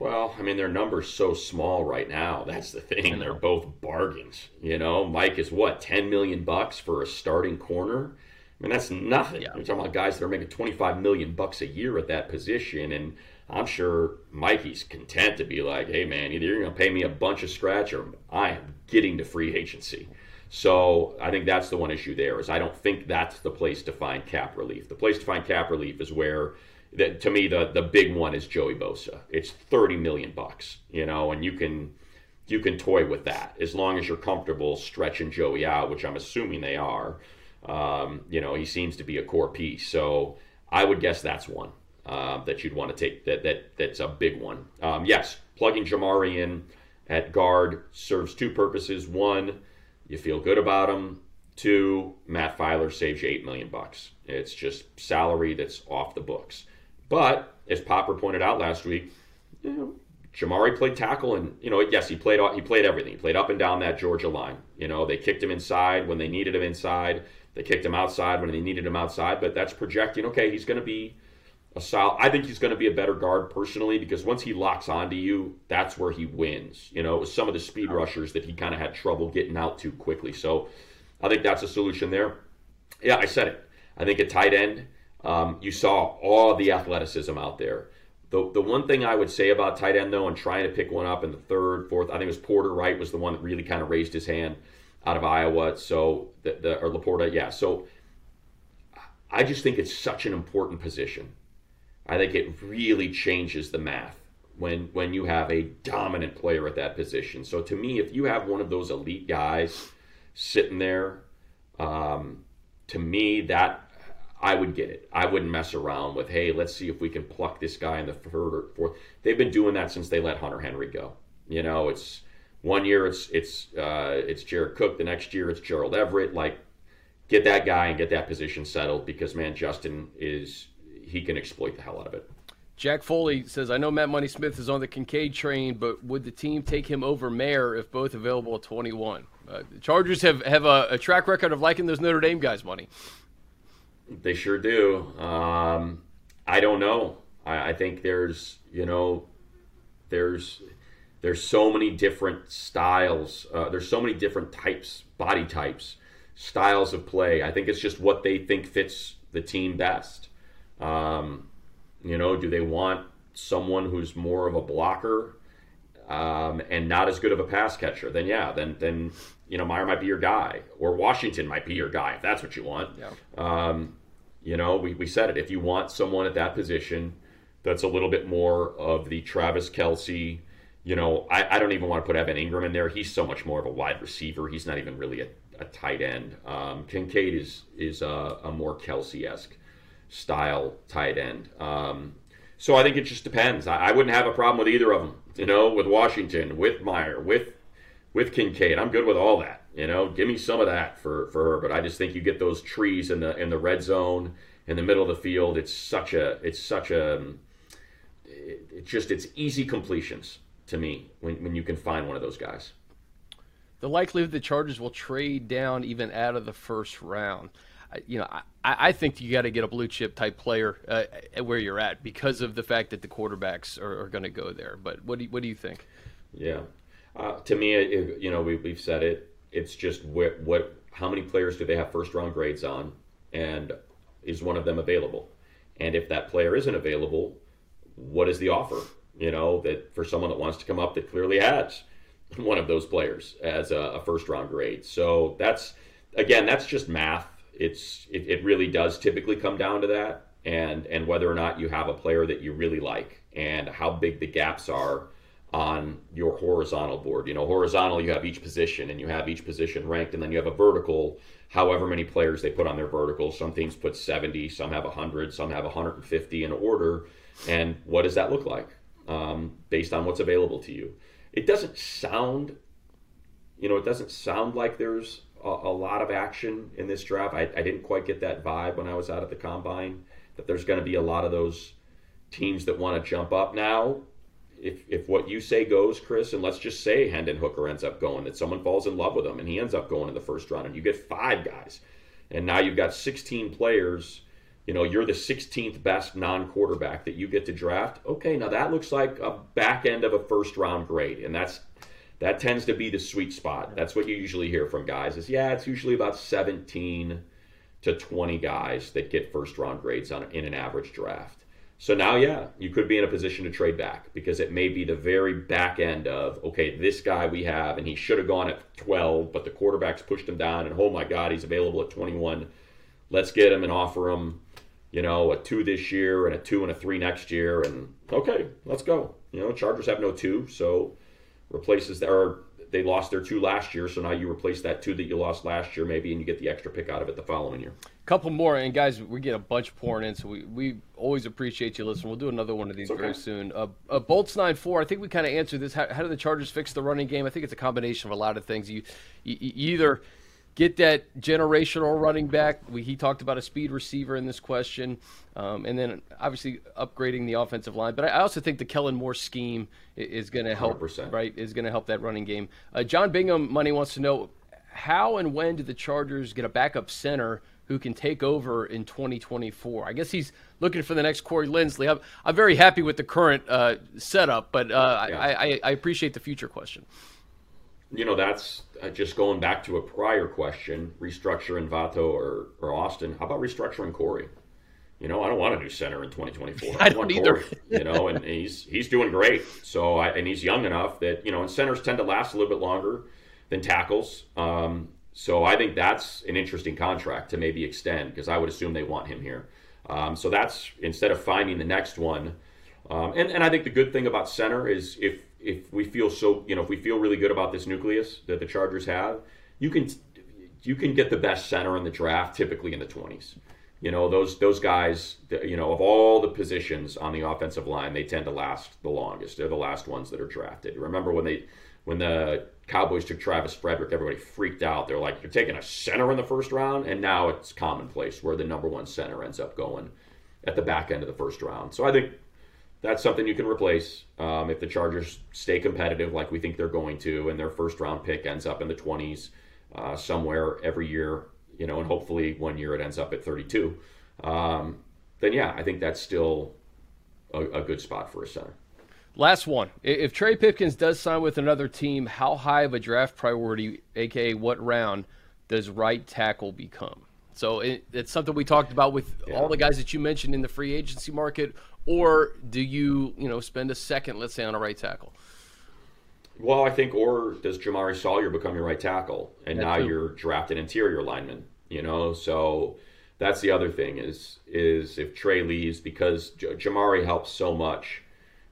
Well, I mean, their number's so small right now. That's the thing. And they're both bargains. You know, Mike is what ten million bucks for a starting corner. I mean, that's nothing. Yeah. You're talking about guys that are making twenty five million bucks a year at that position, and I'm sure Mikey's content to be like, hey, man, either you're going to pay me a bunch of scratch or I am getting to free agency. So I think that's the one issue there is I don't think that's the place to find cap relief. The place to find cap relief is where that to me the the big one is Joey Bosa. It's 30 million bucks, you know, and you can you can toy with that as long as you're comfortable stretching Joey out, which I'm assuming they are. Um, you know, he seems to be a core piece. So I would guess that's one uh, that you'd want to take. That that that's a big one. Um, yes, plugging Jamaree in at guard serves two purposes. One, you feel good about him. Two, Matt Feiler saves you eight million bucks. It's just salary that's off the books. But as Popper pointed out last week, you know, Jamaree played tackle, and you know, yes, he played he played everything. He played up and down that Georgia line. You know, they kicked him inside when they needed him inside. They kicked him outside when they needed him outside. But that's projecting. Okay, he's going to be a solid. I think he's going to be a better guard personally because once he locks onto you, that's where he wins. You know, it was some of the speed rushers that he kind of had trouble getting out to quickly. So I think that's a solution there. Yeah, I said it. I think at tight end, um, you saw all the athleticism out there. The, the one thing I would say about tight end though, and trying to pick one up in the third, fourth, I think it was Porter Wright was the one that really kind of raised his hand out of Iowa. So the, the or Laporta, yeah. So I just think it's such an important position I think it really changes the math when when you have a dominant player at that position. So to me, if you have one of those elite guys sitting there, um, to me that I would get it. I wouldn't mess around with, hey, let's see if we can pluck this guy in the third or fourth. They've been doing that since they let Hunter Henry go. You know, it's one year it's it's uh, it's Jared Cook, the next year it's Gerald Everett. Like, get that guy and get that position settled because man, Justin is he can exploit the hell out of it. Jack Foley says, I know Matt Money Smith is on the Kincaid train, but would the team take him over Mayer if both available at 21? Uh, the Chargers have, have a, a, track record of liking those Notre Dame guys, Money. They sure do. Um, I don't know. I, I think there's, you know, there's there's so many different styles. Uh, there's so many different types, body types, styles of play. I think it's just what they think fits the team best. Um, you know, do they want someone who's more of a blocker um, and not as good of a pass catcher? Then yeah, then then you know Mayer might be your guy, or Washington might be your guy if that's what you want. Yeah. Um, you know, we, we said it. If you want someone at that position that's a little bit more of the Travis Kelce, you know, I, I don't even want to put Evan Engram in there. He's so much more of a wide receiver. He's not even really a, a tight end. Um, Kincaid is is a, a more Kelce esque style tight end. Um, So I think it just depends. I, I wouldn't have a problem with either of them. You know, with Washington, with Mayer, with with Kincaid. I'm good with all that. You know, give me some of that for, for her. But I just think you get those trees in the in the red zone in the middle of the field. It's such a it's such a it, it's just it's easy completions to me when when you can find one of those guys. The likelihood the Chargers will trade down even out of the first round. You know, I, I think you got to get a blue chip type player uh, where you're at because of the fact that the quarterbacks are, are going to go there. But what do you, what do you think? Yeah, uh, to me, it, you know, we, we've said it. It's just what, what, how many players do they have first round grades on, and is one of them available? And if that player isn't available, what is the offer? You know, that for someone that wants to come up that clearly has one of those players as a, a first round grade. So that's again, that's just math. It's it, it really does typically come down to that, and and whether or not you have a player that you really like, and how big the gaps are on your horizontal board. You know, horizontal, you have each position and you have each position ranked, and then you have a vertical, however many players they put on their vertical. Some teams put 70, some have 100, some have 150 in order. And what does that look like um, based on what's available to you? It doesn't sound, you know, it doesn't sound like there's a, a lot of action in this draft. I, I didn't quite get that vibe when I was out at the combine that there's going to be a lot of those teams that want to jump up now if if what you say goes, Chris, and let's just say Hendon Hooker ends up going, that someone falls in love with him and he ends up going in the first round, and you get five guys, and now you've got 16 players. You know, you're the 16th best non-quarterback that you get to draft. Okay, now that looks like a back end of a first round grade, and that's that tends to be the sweet spot. That's what you usually hear from guys. Is yeah, it's usually about 17 to 20 guys that get first round grades on in an average draft. So now, yeah, you could be in a position to trade back because it may be the very back end of, okay, this guy we have, and he should have gone at 12, but the quarterback's pushed him down, and oh my God, he's available at 21. Let's get him and offer him, you know, a two this year and a two and a three next year. And okay, let's go. You know, Chargers have no two, so replaces that, or they lost their two last year, so now you replace that two that you lost last year, maybe, and you get the extra pick out of it the following year. Couple more, and guys, we get a bunch pouring in, so we, we always appreciate you listening. We'll do another one of these okay. very soon. Uh, uh, Bolts nine four. I think we kind of answered this. How, how do the Chargers fix the running game? I think it's a combination of a lot of things. You, you, you either get that generational running back. We, he talked about a speed receiver in this question, um, and then obviously upgrading the offensive line. But I also think the Kellen Moore scheme is going to help. 100%. Right, is going to help that running game. Uh, John Bingham, money wants to know how and when do the Chargers get a backup center who can take over in 2024? I guess he's looking for the next Corey Linsley. I'm, I'm very happy with the current uh, setup, but uh, yeah. I, I, I appreciate the future question you know, that's uh, just going back to a prior question, restructuring Vato or, or Austin. How about restructuring Corey? You know, I don't want to do center in 2024. I, I don't either. Corey, you know, and he's he's doing great. So, I, and he's young enough that you know, and centers tend to last a little bit longer than tackles. Um, so, I think that's an interesting contract to maybe extend because I would assume they want him here. Um, so that's instead of finding the next one. Um, and, and I think the good thing about center is if if we feel so, you know, if we feel really good about this nucleus that the Chargers have, you can you can get the best center in the draft typically in the 20s. You know, those those guys, you know, of all the positions on the offensive line, they tend to last the longest. They're the last ones that are drafted. Remember when they when the Cowboys took Travis Frederick, everybody freaked out. They're like, "You're taking a center in the first round," and now it's commonplace where the number one center ends up going at the back end of the first round. So I think that's something you can replace um, if the Chargers stay competitive, like we think they're going to, and their first round pick ends up in the 20s uh, somewhere every year, you know, and hopefully one year it ends up at 32. Um, then yeah, I think that's still a, a good spot for a center. Last one. If Trey Pipkins does sign with another team, how high of a draft priority, aka what round, does right tackle become? So it, it's something we talked about with yeah. all the guys that you mentioned in the free agency market or do you you know spend a second, let's say, on a right tackle? Well, I think, or does Jamaree Salyer become your right tackle, and that now too. you're drafted interior lineman? You know, so that's the other thing is is if Trey leaves because J- Jamaree helps so much,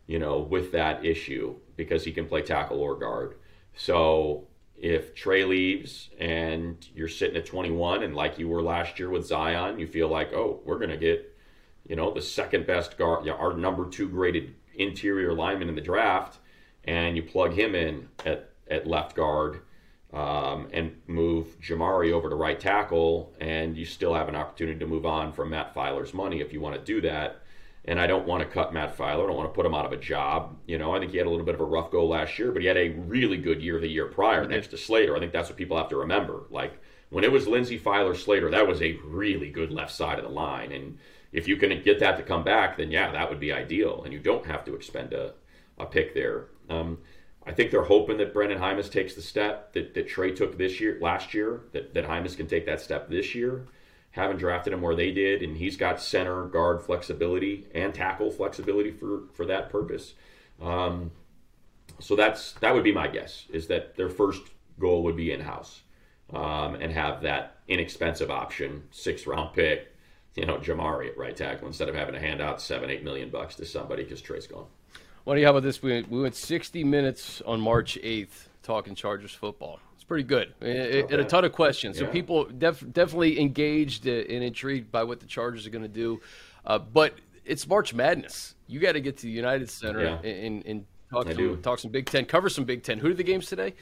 you know, with that issue because he can play tackle or guard. So if Trey leaves and you're sitting at 21 and like you were last year with Zion, you feel like, oh, we're gonna get you know, the second best guard, our number two graded interior lineman in the draft, and you plug him in at, at left guard um, and move Jamaree over to right tackle, and you still have an opportunity to move on from Matt Feiler's money if you want to do that. And I don't want to cut Matt Feiler. I don't want to put him out of a job. You know, I think he had a little bit of a rough go last year, but he had a really good year the year prior next to Slater. I think that's what people have to remember. Like when it was Linsley Feiler Slater, that was a really good left side of the line. And if you can get that to come back, then yeah, that would be ideal. And you don't have to expend a, a pick there. Um, I think they're hoping that Brenden Jaimes takes the step that, that Trey took this year, last year, that, that Jaimes can take that step this year. Haven't drafted him where they did, and he's got center guard flexibility and tackle flexibility for, for that purpose. Um, so that's that would be my guess is that their first goal would be in house um, and have that inexpensive option, six round pick, you know, Jamaree at right tackle instead of having to hand out seven, eight million bucks to somebody because Trey's gone. What do you have about this? We, we went 60 minutes on March 8th talking Chargers football. Pretty good. It, it, a ton of questions. So people def, definitely engaged and intrigued by what the Chargers are going to do. Uh, but it's March Madness. You got to get to the United Center yeah. and, and, talk, some, talk some Big Ten, cover some Big Ten. Who are the games today?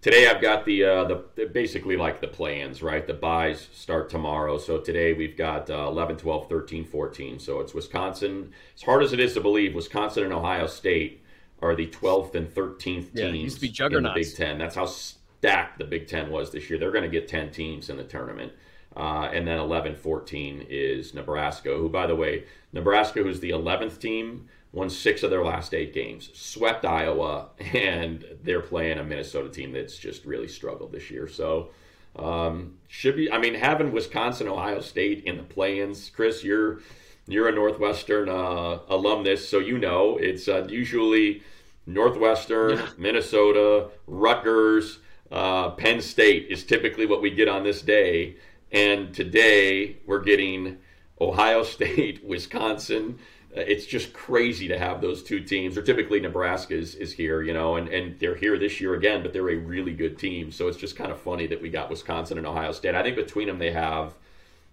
Today I've got the, uh, the basically like the plans, right? The byes start tomorrow. So today we've got uh, 11, 12, 13, 14. So it's Wisconsin. As hard as it is to believe, Wisconsin and Ohio State are the 12th and 13th yeah, teams be in the Big Ten. That's how stacked the Big Ten was this year. They're going to get 10 teams in the tournament. Uh, and then 11, 14 is Nebraska, who, by the way, Nebraska, who's the 11th team, won six of their last eight games, swept Iowa, and they're playing a Minnesota team that's just really struggled this year. So um, should be. I mean, having Wisconsin, Ohio State in the play-ins, Chris, you're you're a Northwestern uh, alumnus, so you know it's uh, usually Northwestern, Minnesota, Rutgers, uh, Penn State is typically what we get on this day. And today we're getting Ohio State, Wisconsin, uh, it's just crazy to have those two teams. Or typically Nebraska is, is here, you know, and, and they're here this year again, but they're a really good team. So it's just kind of funny that we got Wisconsin and Ohio State. I think between them they have,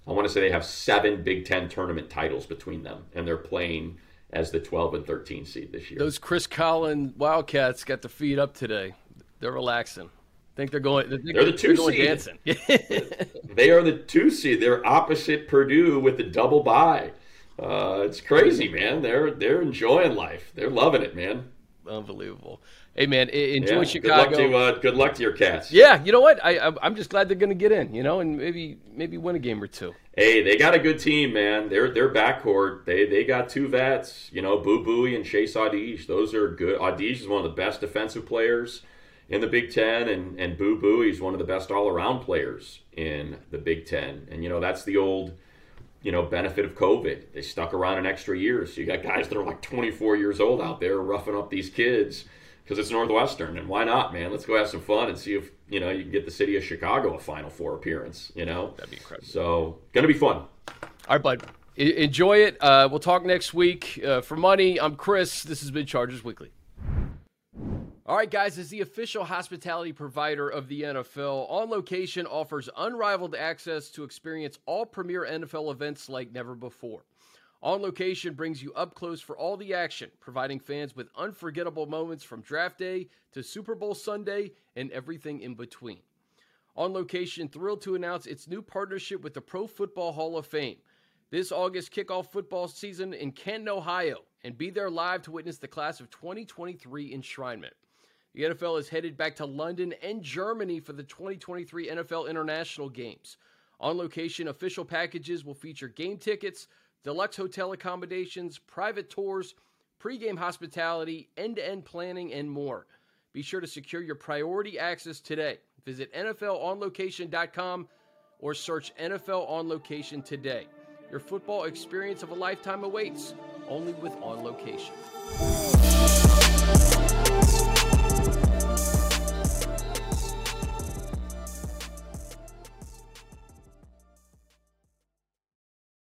I want to say they have seven Big Ten tournament titles between them, and they're playing as the 12 and 13 seed this year. Those Chris Collins Wildcats got their feet up today. They're relaxing. I think they're going. They're, they're the 2 they're seed. Dancing. they are the two seed. They're opposite Purdue with the double bye. Uh, it's crazy, man. They're they're enjoying life. They're loving it, man. Unbelievable. Hey, man, enjoy yeah, Chicago. Good luck, to, uh, good luck to your cats. Yeah, you know what? I I'm just glad they're going to get in. You know, and maybe maybe win a game or two. Hey, they got a good team, man. They're they're backcourt. They they got two vets. You know, Boo Buie and Chase Audige. Those are good. Audige is one of the best defensive players in the Big Ten, and and Boo Buie is one of the best all around players in the Big Ten. And you know, that's the old you know, benefit of COVID. They stuck around an extra year. So you got guys that are like 24 years old out there roughing up these kids because it's Northwestern. And why not, man? Let's go have some fun and see if, you know, you can get the city of Chicago a Final Four appearance, you know? That'd be incredible. So, going to be fun. All right, bud. Enjoy it. Uh, we'll talk next week. Uh, for money, I'm Chris. This has been Chargers Weekly. All right, guys, as the official hospitality provider of the NFL, On Location offers unrivaled access to experience all premier NFL events like never before. On Location brings you up close for all the action, providing fans with unforgettable moments from draft day to Super Bowl Sunday and everything in between. On Location thrilled to announce its new partnership with the Pro Football Hall of Fame. This August kickoff football season in Canton, Ohio, and be there live to witness the class of 2023 enshrinement. The NFL is headed back to London and Germany for the 2023 NFL International Games. On location, official packages will feature game tickets, deluxe hotel accommodations, private tours, pregame hospitality, end to end planning, and more. Be sure to secure your priority access today. Visit NFLOnLocation.com or search NFL On Location today. Your football experience of a lifetime awaits only with On Location.